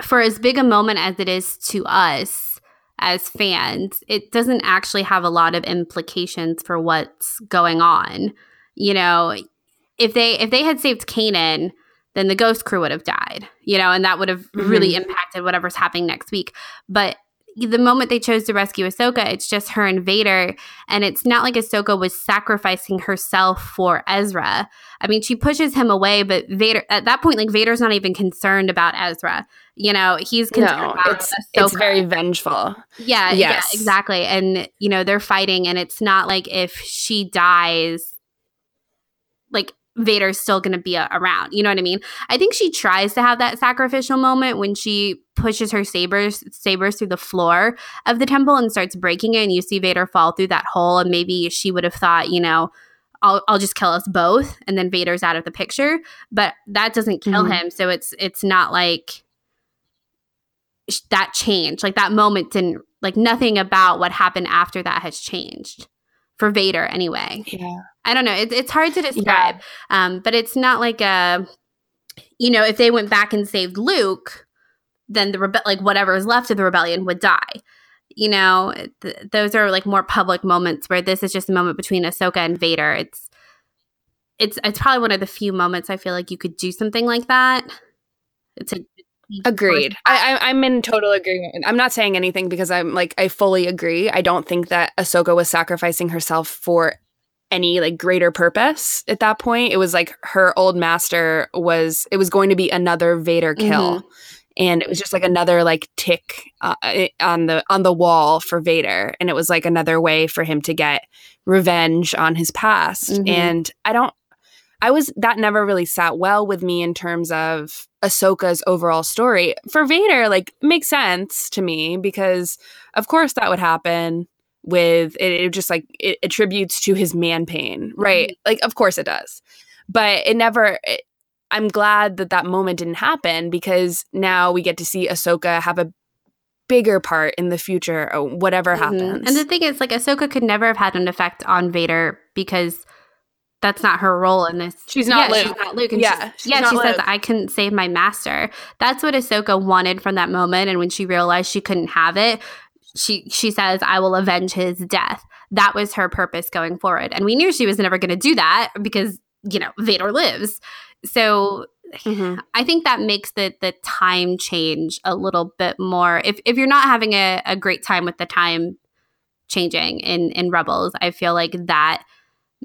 for as big a moment as it is to us as fans, it doesn't actually have a lot of implications for what's going on. You know, if they if they had saved Kanan, then the ghost crew would have died, you know, and that would have mm-hmm. really impacted whatever's happening next week. But the moment they chose to rescue Ahsoka, it's just her and Vader. And it's not like Ahsoka was sacrificing herself for Ezra. I mean, she pushes him away, but Vader, at that point, like Vader's not even concerned about Ezra. You know, he's concerned no, about it's, Ahsoka. It's very vengeful. Yeah, yes. yeah, exactly. And, you know, they're fighting, and it's not like if she dies, like Vader's still going to be a- around. You know what I mean? I think she tries to have that sacrificial moment when she pushes her sabers sabers through the floor of the temple and starts breaking it and you see Vader fall through that hole and maybe she would have thought, you know, I'll, I'll just kill us both and then Vader's out of the picture, but that doesn't kill mm-hmm. him, so it's it's not like that change. Like that moment didn't like nothing about what happened after that has changed for Vader anyway. Yeah. I don't know. It, it's hard to describe. Yeah. Um, but it's not like a, you know, if they went back and saved Luke, then the rebe- like whatever is left of the rebellion would die. You know, th- those are like more public moments where this is just a moment between Ahsoka and Vader. It's it's it's probably one of the few moments I feel like you could do something like that. It's a Agreed. I, I, am in total agreement. I'm not saying anything because I'm like I fully agree. I don't think that Ahsoka was sacrificing herself for any like greater purpose at that point. It was like her old master was. It was going to be another Vader kill, mm-hmm. and it was just like another like tick uh, on the on the wall for Vader, and it was like another way for him to get revenge on his past. Mm-hmm. And I don't I was that never really sat well with me in terms of Ahsoka's overall story. For Vader, like makes sense to me because of course that would happen with it, it just like it attributes to his man pain, right? Mm-hmm. Like of course it does. But it never it, I'm glad that that moment didn't happen because now we get to see Ahsoka have a bigger part in the future or whatever mm-hmm. happens. And the thing is like Ahsoka could never have had an effect on Vader because that's not her role in this. She's not yeah, Luke. She's not Luke. And yeah, yeah. She Luke. says, "I couldn't save my master." That's what Ahsoka wanted from that moment. And when she realized she couldn't have it, she she says, "I will avenge his death." That was her purpose going forward. And we knew she was never going to do that because you know Vader lives. So mm-hmm. I think that makes the the time change a little bit more. If if you're not having a, a great time with the time changing in in Rebels, I feel like that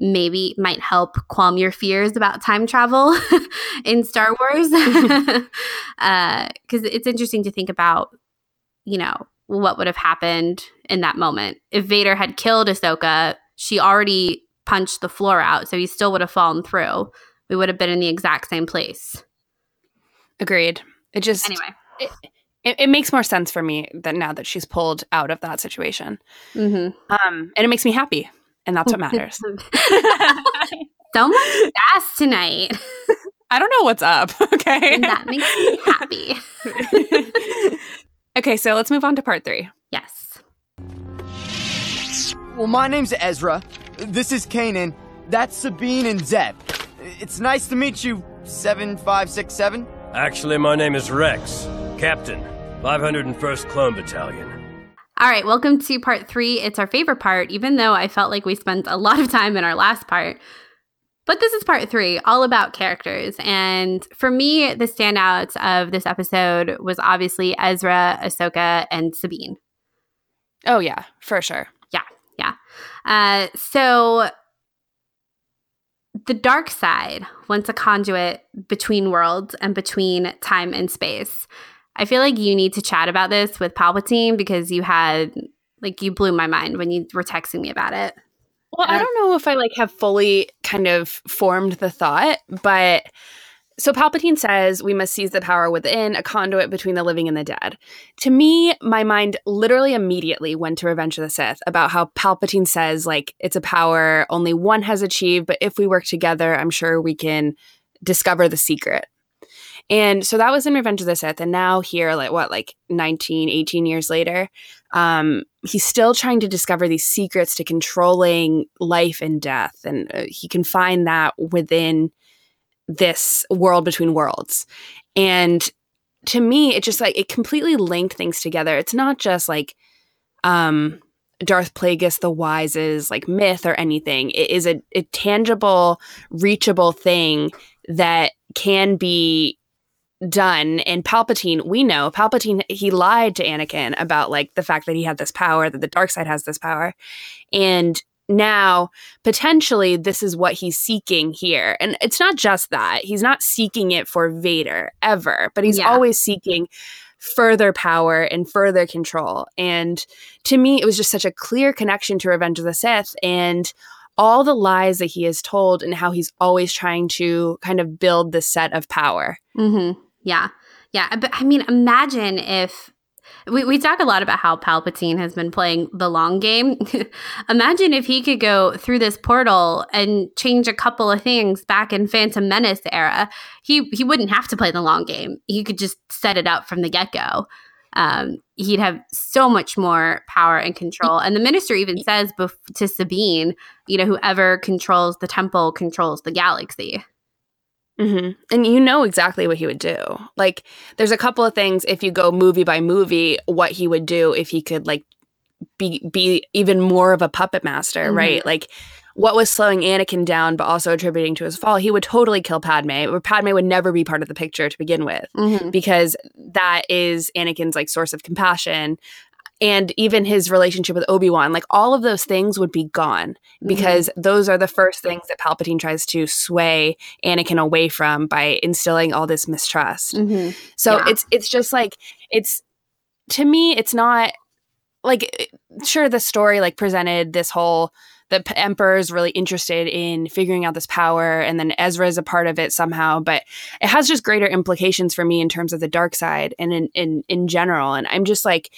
maybe might help calm your fears about time travel (laughs) in Star Wars. Because (laughs) uh, it's interesting to think about, you know, what would have happened in that moment. If Vader had killed Ahsoka, she already punched the floor out, so he still would have fallen through. We would have been in the exact same place. Agreed. It just anyway. It, it, it, makes more sense for me that now that she's pulled out of that situation, mm-hmm. um, and it makes me happy and that's what (laughs) matters. (laughs) (laughs) so much gas tonight. I don't know what's up. Okay. And that makes me happy. okay, so let's move on to part three. Yes. Well, my name's Ezra. This is Kanan. That's Sabine and Zeb. It's nice to meet you, 7567. Actually, my name is Rex, Captain, 501st Clone Battalion. All right, welcome to part three. It's our favorite part, even though I felt like we spent a lot of time in our last part. But this is part three, all about characters. And for me, the standouts of this episode was obviously Ezra, Ahsoka, and Sabine. Oh, yeah, for sure. Yeah, yeah. Uh, so the dark side wants a conduit between worlds and between time and space. I feel like you need to chat about this with Palpatine because you had like you blew my mind when you were texting me about it. Well, I don't know if I like have fully kind of formed the thought, but so Palpatine says we must seize the power within, a conduit between the living and the dead. To me, my mind literally immediately went to Revenge of the Sith about how Palpatine says like it's a power only one has achieved, but if we work together, I'm sure we can discover the secret. And so that was in Revenge of the Sith. And now here, like what, like 19, 18 years later, um, he's still trying to discover these secrets to controlling life and death. And uh, he can find that within this world between worlds. And to me, it just like, it completely linked things together. It's not just like, um, Darth Plagueis the Wise's like myth or anything. It is a, a tangible, reachable thing that can be done and palpatine we know palpatine he lied to anakin about like the fact that he had this power that the dark side has this power. And now potentially this is what he's seeking here. And it's not just that. He's not seeking it for vader ever but he's Yeah. always seeking further power and further control. And to me it was just such a clear connection to revenge of the sith and all the lies that he has told and how he's always trying to kind of build this set of power. Mm-hmm. Yeah. Yeah. But I mean, imagine if we, we talk a lot about how Palpatine has been playing the long game. (laughs) imagine if he could go through this portal and change a couple of things back in Phantom Menace era. He he wouldn't have to play the long game. He could just set it up from the get go. Um, he'd have so much more power and control. And the minister even says bef- to Sabine, you know, whoever controls the temple controls the galaxy. Hmm And you know exactly what he would do. Like, there's a couple of things if you go movie by movie, what he would do if he could like be be even more of a puppet master, Mhm. right? Like, what was slowing Anakin down, but also attributing to his fall, he would totally kill Padme. Or Padme would never be part of the picture to begin with, Mm-hmm. because that is Anakin's like source of compassion. And even his relationship with Obi Wan, like all of those things would be gone because those are the first things that Palpatine tries to sway Anakin away from by instilling all this mistrust. Mm-hmm. So Yeah. it's it's just like it's to me it's not like sure the story like presented this whole the p- emperor is really interested in figuring out this power and then Ezra is a part of it somehow but it has just greater implications for me in terms of the dark side and in in in general and I'm just like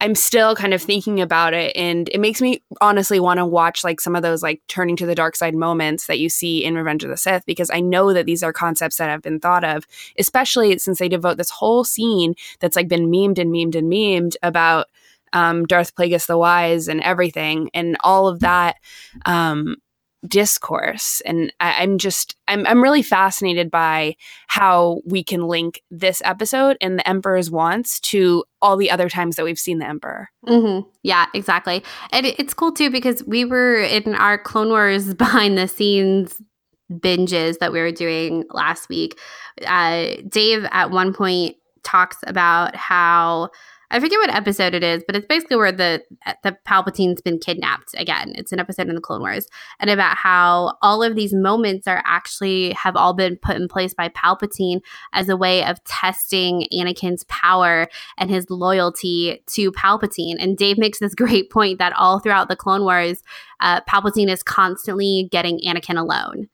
I'm still kind of thinking about it and it makes me honestly want to watch like some of those like turning to the dark side moments that you see in Revenge of the Sith because I know that these are concepts that have been thought of especially since they devote this whole scene that's like been memed and memed and memed about um, Darth Plagueis the Wise and everything and all of that um, discourse. And I, I'm just, I'm, I'm really fascinated by how we can link this episode and the Emperor's wants to all the other times that we've seen the Emperor. Mm-hmm. Yeah, exactly. And it- it's cool too because we were in our Clone Wars (laughs) behind the scenes binges that we were doing last week. Uh, Dave at one point talks about how I forget what episode it is, but it's basically where the the Palpatine's been kidnapped again. It's an episode in the Clone Wars, and about how all of these moments are actually have all been put in place by Palpatine as a way of testing Anakin's power and his loyalty to Palpatine. And Dave makes this (laughs) great point that all throughout the Clone Wars, uh, Palpatine is constantly getting Anakin alone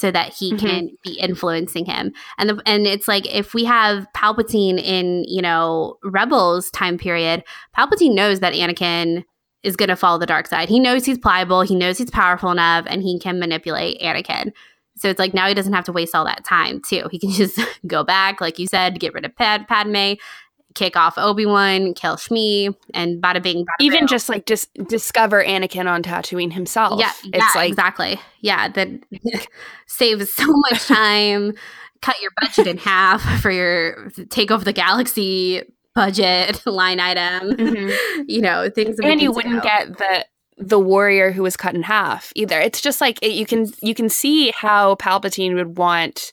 so that he Mhm. can be influencing him. And the, and it's like if we have Palpatine in you know Rebels time period, Palpatine knows that Anakin is going to follow the dark side. He knows he's pliable, he knows he's powerful enough, and he can manipulate Anakin. So it's like now he doesn't have to waste all that time too. He can (laughs) just go back, like you said, get rid of Pad- Padme, kick off Obi Wan, kill Shmi, and bada bing. Bada Even just like dis- discover Anakin on Tatooine himself. yeah, it's yeah, like exactly. Yeah, that (laughs) saves so much time. Cut your budget in half (laughs) for your take over the galaxy budget (laughs) line item. Mhm. You know things. that and you wouldn't get the the warrior who was cut in half either. It's just like it, you can you can see how Palpatine would want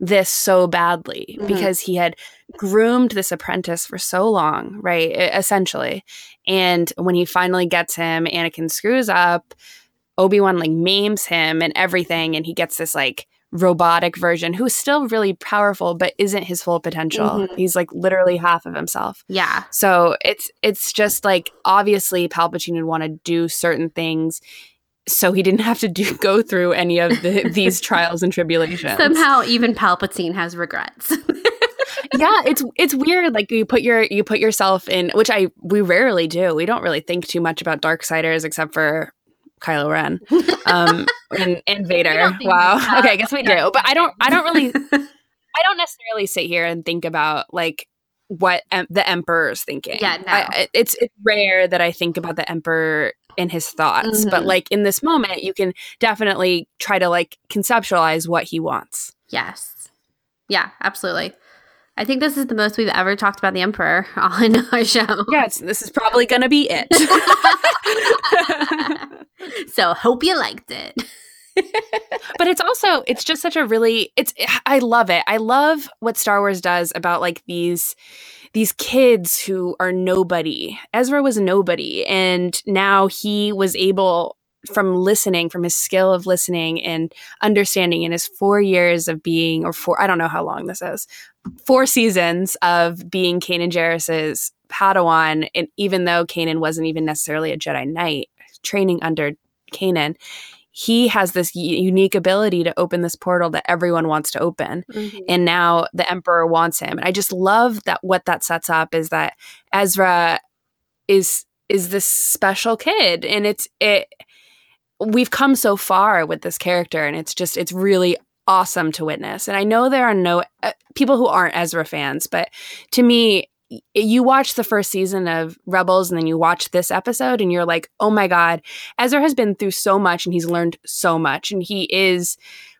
this so badly Mhm. because he had groomed this apprentice for so long, right? Essentially. And when he finally gets him, Anakin screws up. Obi-Wan like maims him and everything and he gets this like robotic version who's still really powerful but isn't his full potential. Mhm. He's like literally half of himself. Yeah, So it's it's just like obviously Palpatine would want to do certain things so he didn't have to do go through any of the, these (laughs) trials and tribulations. somehow even Palpatine has regrets. (laughs) yeah, it's it's weird. Like you put your you put yourself in, which I we rarely do. We don't really think too much about dark Darksiders except for Kylo Ren um, (laughs) and and Vader. Wow. Okay, I guess we do, but I don't. I don't really. (laughs) I don't necessarily sit here and think about like what em- the emperor's thinking. Yeah, no. I- it's it's rare that I think about the emperor in his thoughts, but Mhm. like in this moment, you can definitely try to like conceptualize what he wants. Yes. Yeah, absolutely. I think this is the most we've ever talked about the Emperor (laughs) on our show. Yes, this is probably going to be it. (laughs) so hope you liked it. (laughs) but it's also it's just such a really it's I love it. I love what Star Wars does about like these these kids who are nobody. Ezra was nobody and now he was able from listening, from his skill of listening and understanding in his four years of being, or four, I don't know how long this is, four seasons of being Kanan Jarrus's Padawan. And even though Kanan wasn't even necessarily a Jedi Knight, training under Kanan, he has this unique ability to open this portal that everyone wants to open. Mm-hmm. And now the Emperor wants him. And I just love that what that sets up is that Ezra is is this special kid and it's it we've come so far with this character and it's just it's really awesome to witness. And i know there are no uh, people who aren't ezra fans but to me you watch the first season of rebels and then you watch this episode and you're like oh my god ezra has been through so much and he's learned so much and he is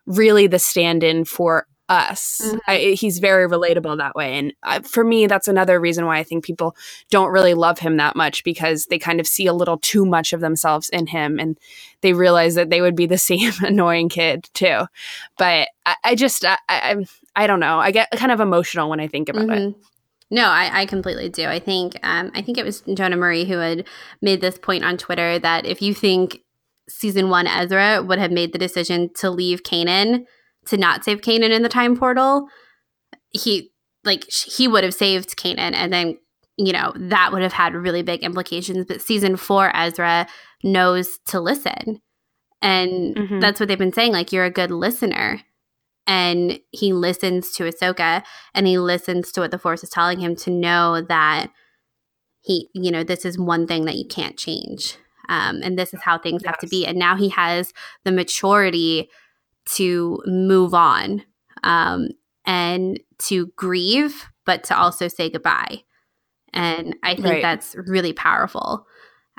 really the stand-in for us. Mm-hmm. I, he's very relatable that way. And uh, for me, that's another reason why I think people don't really love him that much because they kind of see a little too much of themselves in him and they realize that they would be the (laughs) same annoying kid too. But I, I just, I, I, I, don't know. I get kind of emotional when I think about mm-hmm. it. No, I, I, completely do. I think um, I think it was Jonah Murray who had made this point on Twitter that if you think season one Ezra would have made the decision to leave Kanan to not save Kanan in the time portal, he like he would have saved Kanan and then you know that would have had really big implications but season 4 Ezra knows to listen and mm-hmm. that's what they've been saying like you're a good listener and he listens to Ahsoka and he listens to what the force is telling him to know that he you know this is one thing that you can't change um, and this is how things yes. have to be and now he has the maturity to move on um, and to grieve, but to also say goodbye. And I think right. that's really powerful.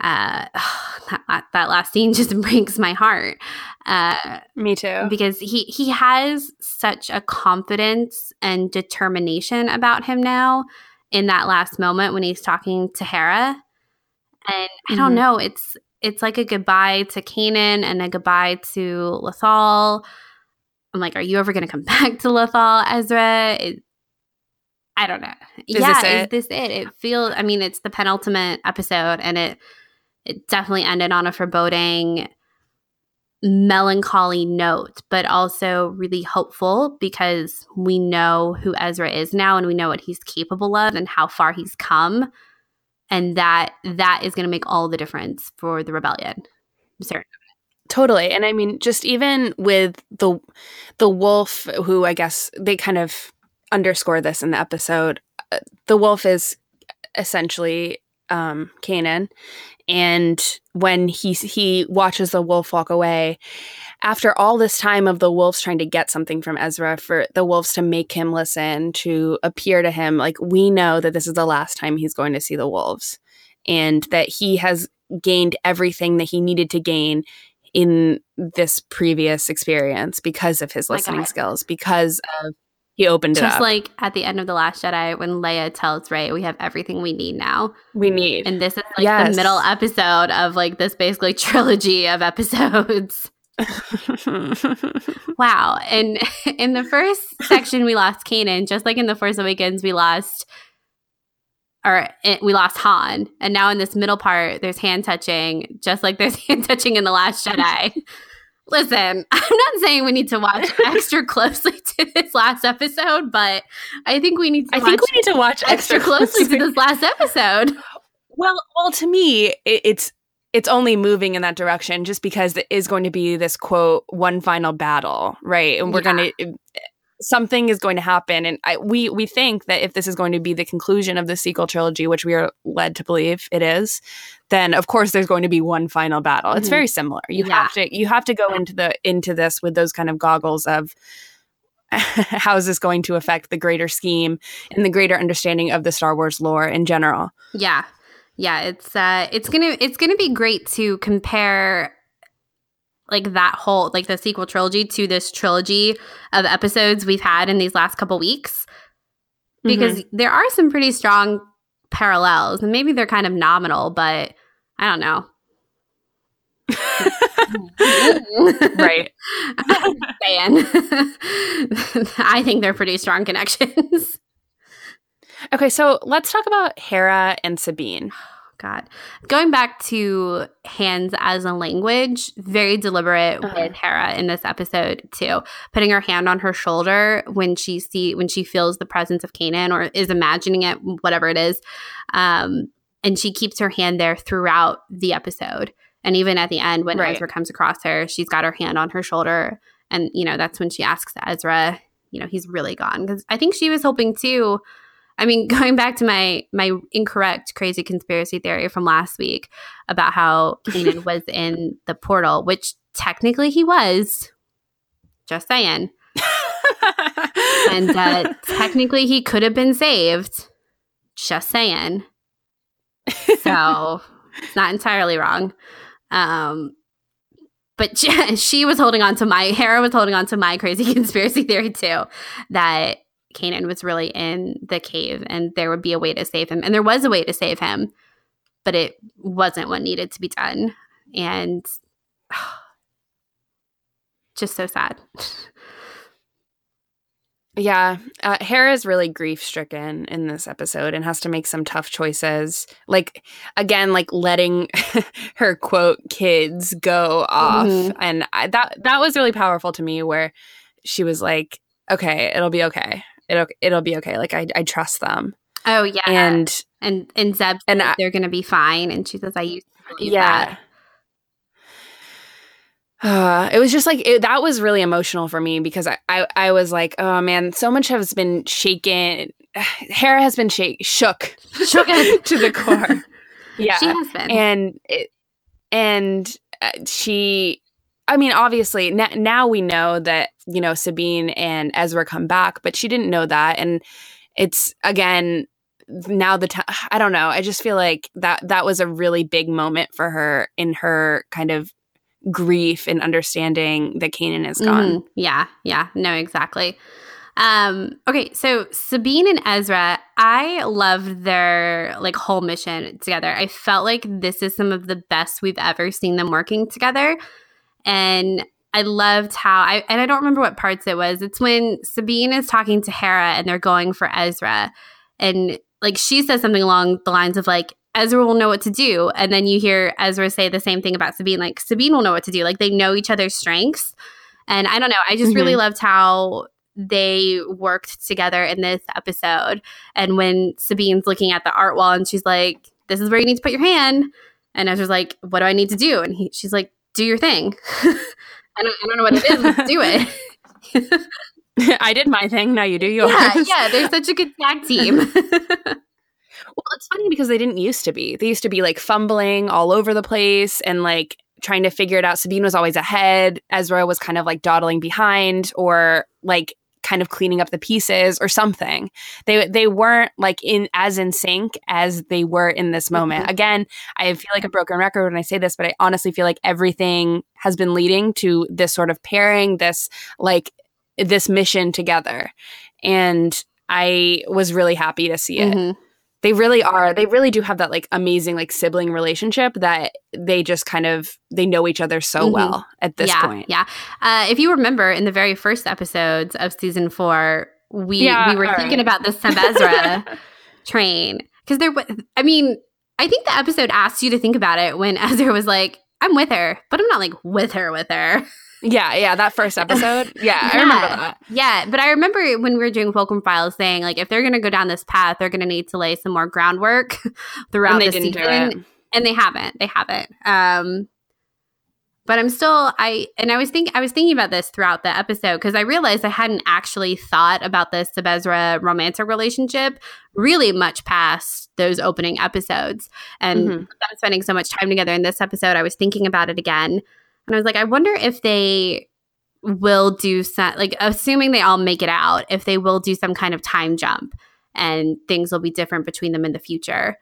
Uh, (sighs) that, that last scene (laughs) just breaks my heart. Uh, Me too. Because he he has such a confidence and determination about him now. In that last moment when he's talking to Hera, and. I don't mm-hmm. know, it's it's like a goodbye to Kanan and a goodbye to Lothal. I'm like, are you ever going to come (laughs) back to Lothal, Ezra? It, I don't know. Is yeah, this is this it? It feels. I mean, it's the penultimate episode, and it it definitely ended on a foreboding, melancholy note, but also really hopeful because we know who Ezra is now, and we know what he's capable of, and how far he's come and that that is going to make all the difference for the rebellion. I'm certain. Totally. And I mean just even with the the wolf who I guess they kind of underscore this in the episode, uh, the wolf is essentially um Kanan and when he he watches the wolf walk away after all this time of the wolves trying to get something from Ezra for the wolves to make him listen to appear to him like we know that this is the last time he's going to see the wolves and that he has gained everything that he needed to gain in this previous experience because of his listening skills because of he opened Just it up. Just like at the end of the Last Jedi when Leia tells Rey, "We have everything we need now." We need, and this is like yes. the middle episode of like this basically (laughs) trilogy of episodes. (laughs) wow! And (laughs) in the first section, we lost Kanan, just like in the Force Awakens, we lost or it, we lost Han, and now in this middle part, there's hand touching, just like there's (laughs) hand touching in the Last Jedi. Listen, I'm not saying we need to watch extra closely to this last episode, but I think we need to. I think we need to watch extra, closely to this last episode. Well, well, to me, it, it's it's only moving in that direction just because it is going to be this quote one final battle, right? And we're yeah. going to something is going to happen and I, we we think that if this is going to be the conclusion of the sequel trilogy which we are led to believe it is then of course there's going to be one final battle mm-hmm. it's very similar you yeah. have to you have to go into the into this with those kind of goggles of (laughs) how is this going to affect the greater scheme and the greater understanding of the Star Wars lore in general yeah yeah it's uh it's gonna it's gonna be great to compare like that whole like the sequel trilogy to this trilogy of episodes we've had in these last couple weeks because there are some pretty strong parallels, and maybe they're kind of nominal, but I don't know. (laughs) right. (laughs) (laughs) I think they're pretty strong connections. Okay, so let's talk about Hera and Sabine. (sighs) God. Going back to hands as a language, very deliberate Uh-huh. with Hera in this episode too. Putting her hand on her shoulder when she see when she feels the presence of Kanan or is imagining it, whatever it is. Um, and she keeps her hand there throughout the episode. And even at the end, when Right. Ezra comes across her, she's got her hand on her shoulder. And, you know, that's when she asks Ezra, you know, he's really gone. Because I think she was hoping too. I mean, (laughs) going back to my my incorrect crazy conspiracy theory from last week about how Kanan (laughs) was in the portal, which technically he was. Just saying. (laughs) And uh, technically he could have been saved. Just saying. So it's not entirely wrong. Um, but she, she was holding on to my Hera was holding on to my crazy conspiracy theory too that Kanan was really in the cave and there would be a way to save him. And there was a way to save him, but it wasn't what needed to be done. And (sighs) just so sad. (laughs) Yeah, uh, Hera's really grief stricken in this episode and has to make some tough choices. Like again, like letting (laughs) her quote kids go off, Mhm. and I, that that was really powerful to me. Where she was like, "Okay, it'll be okay. It'll it'll be okay. Like I I trust them." Oh yeah. And and and Zeb and I- they're gonna be fine. And she says, I used to believe yeah. that. Uh, (sighs) it was just like it, that was really emotional for me because I, I I was like, oh man, so much has been shaken. (sighs) Hera has been shake shook, (laughs) Shook (laughs) to the core. Yeah, She has been. and it, and uh, she i mean obviously n- now we know that you know sabine and ezra come back but she didn't know that and it's again now the time (sighs) i don't know i just feel like that that was a really big moment for her in her kind of grief and understanding that Kanan is gone Mhm. Yeah, yeah, no, exactly. Um, okay, so Sabine and Ezra, I loved their like whole mission together. I felt like this is some of the best we've ever seen them working together. And I loved how I and I don't remember what parts it was. It's when Sabine is talking to Hera and they're going for Ezra. And like she says something along the lines of like Ezra will know what to do. And then you hear Ezra say the same thing about Sabine, like Sabine will know what to do. Like they know each other's strengths. And I don't know, I just really mm-hmm. loved how they worked together in this episode. And when Sabine's looking at the art wall and she's like, This is where you need to put your hand. And Ezra's like, What do I need to do? And he, she's like, Do your thing. (laughs) I, don't, I don't know what it is. Let's do it. (laughs) i did my thing now you do yours yeah, (laughs) yeah, they're such a good tag team. Well, it's funny because they didn't used to be. They used to be like fumbling all over the place and like trying to figure it out. Sabine was always ahead. Ezra was kind of like dawdling behind or like kind of cleaning up the pieces or something. They they weren't like in as in sync as they were in this moment. Again, I feel like a broken record when I say this, but I honestly feel like everything has been leading to this sort of pairing, this like this mission together. And I was really happy to see it Mhm. They really are they really do have that like amazing like sibling relationship that they just kind of they know each other so Mhm. well at this yeah, point Yeah. Uh, if you remember in the very first episodes of season four, we Yeah, we were thinking right. about the Seb Ezra (laughs) train because there. was. I mean, I think the episode asked you to think about it when (laughs) Ezra was like, "I'm with her, but I'm not like with her with her." Yeah yeah that first episode. (laughs) Yeah, i remember that. Yeah, but I remember when we were doing Fulcrum Files saying like if they're going to go down this path, they're going to need to lay some more groundwork (laughs) throughout the season. it. And they haven't they haven't. Um but i'm still i and i was thinking i was thinking about this throughout the episode because i realized i hadn't actually thought about the Sebezra romantic relationship really much past those opening episodes. And Mhm. them spending so much time together in this episode i was thinking about it again and i was like i wonder if they will do some like assuming they all make it out if they will do some kind of time jump and things will be different between them in the future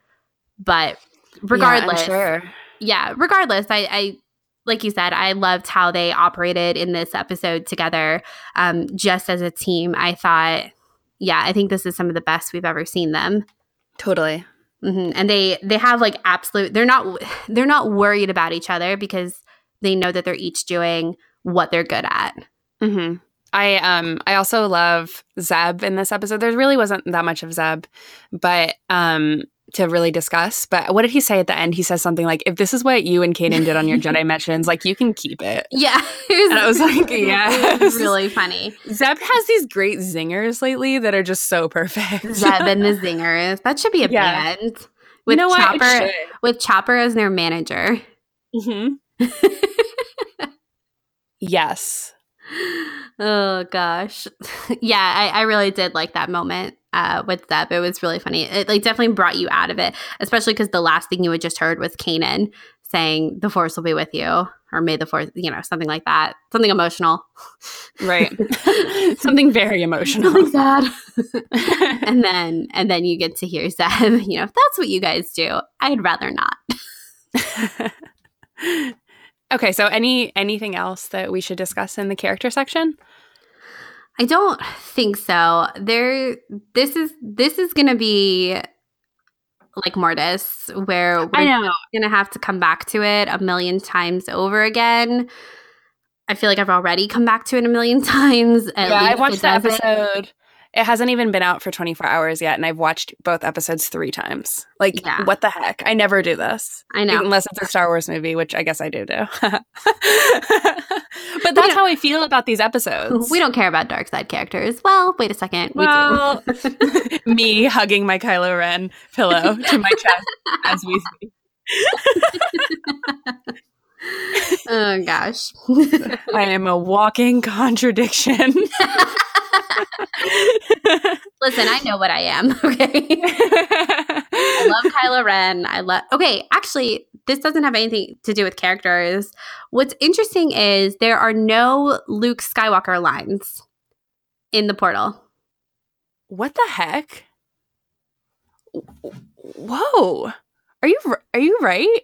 but regardless yeah, sure yeah, regardless, I, I like you said, I loved how they operated in this episode together, um, just as a team. I thought, yeah, I think this is some of the best we've ever seen them. Totally. hmm And they they have like absolute. They're not they're not worried about each other because they know that they're each doing what they're good at. hmm I um I also love Zeb in this episode. There really wasn't that much of Zeb, but um to really discuss. But what did he say at the end? He says something like, "If this is what you and Kanan did on your Jedi (laughs) missions, like you can keep it." Yeah, (laughs) And I was like, (laughs) it was really funny. Zeb has these great zingers lately that are just so perfect. Zeb and the Zingers. That should be a Yeah. band with you know Chopper with Chopper as their manager. Mhm. Yes. oh gosh, (laughs) yeah, I, I really did like that moment uh, with Zeb. It was really funny. It like definitely brought you out of it, especially because the last thing you had just heard was Kanan saying, "The Force will be with you," or "May the Force," you know, something like that, something emotional, Right. (laughs) (laughs) something very emotional. something sad. and then and then you get to hear Zeb. You know, if that's what you guys do, I'd rather not. Okay, so any anything else that we should discuss in the character section? I don't think so. There this is this is gonna be like Mortis, where we're know. gonna have to come back to it a million times over again. I feel like I've already come back to it a million (laughs) times. Yeah, I watched the episode. It hasn't even been out for 24 hours yet, and I've watched both episodes three times. Like, Yeah. what the heck? I never do this. I know. Unless it's a Star Wars movie, which I guess I do do. (laughs) but that's how I feel about these episodes. We don't care about dark side characters. Well, wait a second. We Well, do. (laughs) (laughs) me hugging my Kylo Ren pillow to my chest as we speak. oh gosh. I am a walking contradiction. (laughs) Listen, I know what I am. (laughs) Okay. I (laughs) love Kylo Ren. I love. Okay, actually, this doesn't have anything to do with characters. What's interesting is there are no Luke Skywalker lines in the portal. what the heck? Whoa. Are you are you right?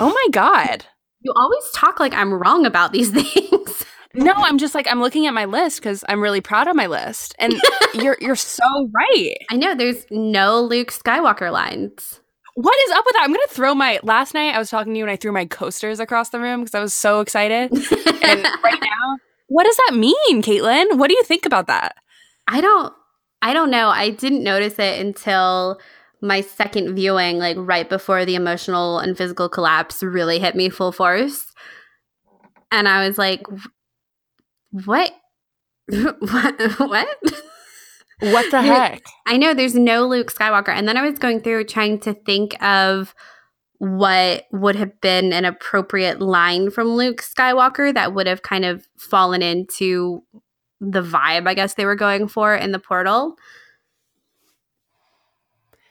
Oh my god. You always talk like I'm wrong about these things. No, I'm just like I'm looking at my list cuz I'm really proud of my list. And (laughs) you're you're so right. I know there's no Luke Skywalker lines. What is up with that? I'm going to throw my last night I was talking to you and I threw my coasters across the room cuz I was so excited. (laughs) And right now, what does that mean, Caitlin? What do you think about that? I don't I don't know. I didn't notice it until my second viewing, like right before the emotional and physical collapse really hit me full force. And I was like, what? (laughs) what? what? What the heck? I know there's no Luke Skywalker. And then I was going through trying to think of what would have been an appropriate line from Luke Skywalker that would have kind of fallen into the vibe, I guess they were going for in the portal.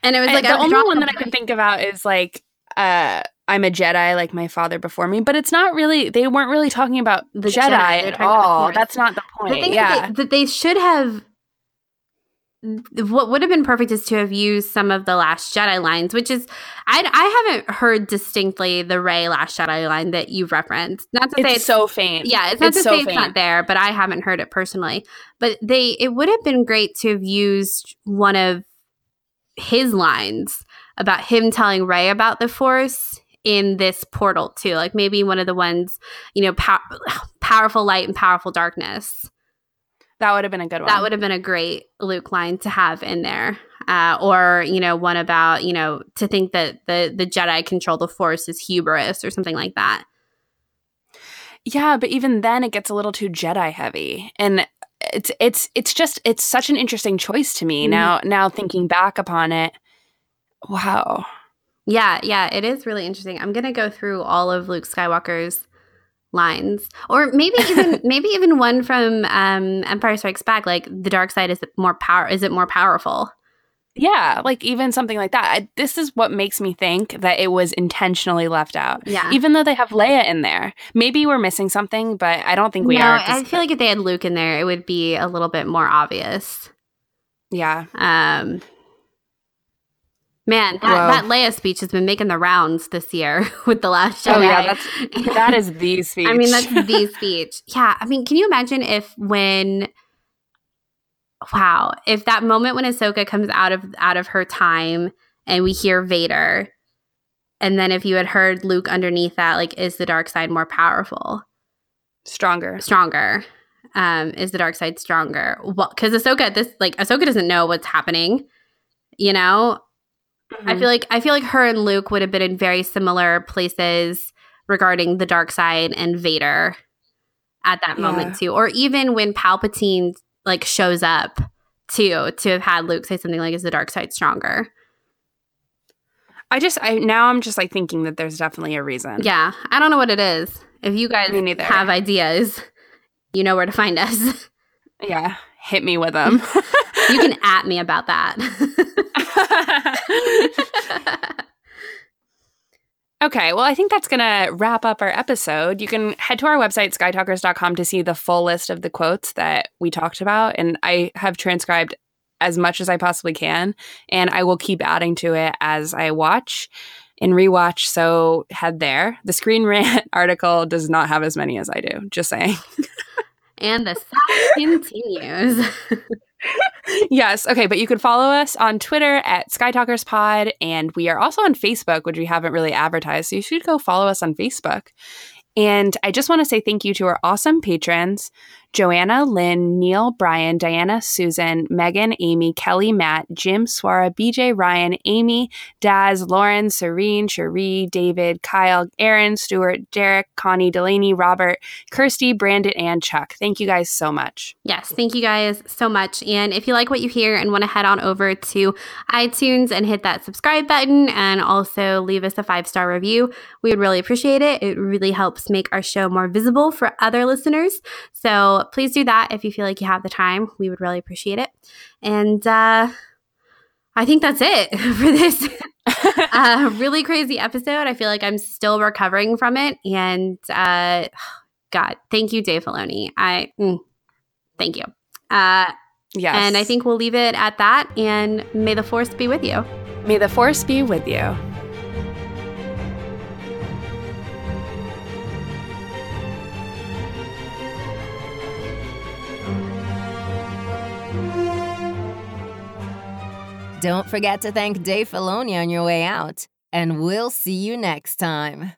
And it was like the only one that I can think about is like uh I'm a Jedi like my father before me, but it's not really they weren't really talking about The Jedi, Jedi, at the all. That's not the The point. thing yeah. that, that they should have. What would have been perfect is to have used some of the Last Jedi lines, which is I, I haven't heard distinctly the Rey Last Jedi line that you've referenced. Not to say it's it's so faint. yeah, it's not It's to so say it's not there, but I haven't heard it personally. But they it would have been great to have used one of his lines about him telling Rey about the Force in this portal too. Like maybe one of the ones, you know, pow- (sighs) powerful light and powerful darkness. That would have been a good one. That would have been a great Luke line to have in there. Uh, or you know, one about you know to think that the the Jedi control the Force is hubris or something like that. Yeah, but even then it gets a little too Jedi heavy. And it's it's it's just it's such an interesting choice to me Mhm. now now thinking back upon it. Wow. Yeah, yeah, it is really interesting. I'm gonna go through all of Luke Skywalker's lines, or maybe even (laughs) maybe even one from um, Empire Strikes Back. Like the dark side is more power. Is it more powerful? Yeah, like even something like that. I, this is what makes me think that it was intentionally left out. Yeah. Even though they have Leia in there. Maybe we're missing something, but I don't think we no, are. I feel like if they had Luke in there, it would be a little bit more obvious. yeah. Um, man, that, Whoa. that Leia speech has been making the rounds this year (laughs) with the last Jedi. Oh yeah, that's (laughs) that is the speech. I mean, that's the (laughs) speech. Yeah. I mean, can you imagine if when wow, if that moment when Ahsoka comes out of out of her time and we hear Vader, and then if you had heard Luke underneath that, like, is the dark side more powerful? Stronger. Stronger. Um, is the dark side stronger? Well, because Ahsoka, this like Ahsoka doesn't know what's happening. You know, Mm-hmm. I feel like I feel like her and Luke would have been in very similar places regarding the dark side and Vader at that Yeah. moment too, or even when Palpatine like shows up too to have had Luke say something like, "Is the dark side stronger?" I just I now I'm just like thinking that there's definitely a reason. Yeah, I don't know what it is. If you guys have ideas, you know where to find us. Yeah. Hit me with (laughs) them. you can (laughs) at me about that. (laughs) (laughs) Okay, well, I think that's going to wrap up our episode. You can head to our website, skytalkers.com, to see the full list of the quotes that we talked about. And I have transcribed as much as I possibly can. And I will keep adding to it as I watch and rewatch. So head there. The Screen Rant (laughs) article does not have as many as I do, just saying. (laughs) and the saga continues. Yes. Okay. But you can follow us on Twitter at SkyTalkersPod. And we are also on Facebook, which we haven't really advertised. So you should go follow us on Facebook. And I just want to say thank you to our awesome patrons Joanna, Lynn, Neil, Brian, Diana, Susan, Megan, Amy, Kelly, Matt, Jim, Swara, BJ, Ryan, Amy, Daz, Lauren, Serene, Cherie, David, Kyle, Aaron, Stuart, Derek, Connie, Delaney, Robert, Kirsty, Brandon, and Chuck. Thank you guys so much. Yes, thank you guys so much. And if you like what you hear and want to head on over to iTunes and hit that subscribe button and also leave us a five star review, we would really appreciate it. It really helps make our show more visible for other listeners. So please do that if you feel like you have the time. We would really appreciate it. And uh, I think that's it (laughs) for this (laughs) uh, really crazy episode. I feel like I'm still recovering from it. And uh, (sighs) God, thank you, Dave Filoni. I mm, thank you. Uh, Yes. and I think we'll leave it at that. And may the force be with you. May the force be with you. Don't forget to thank Dave Filoni on your way out, and we'll see you next time.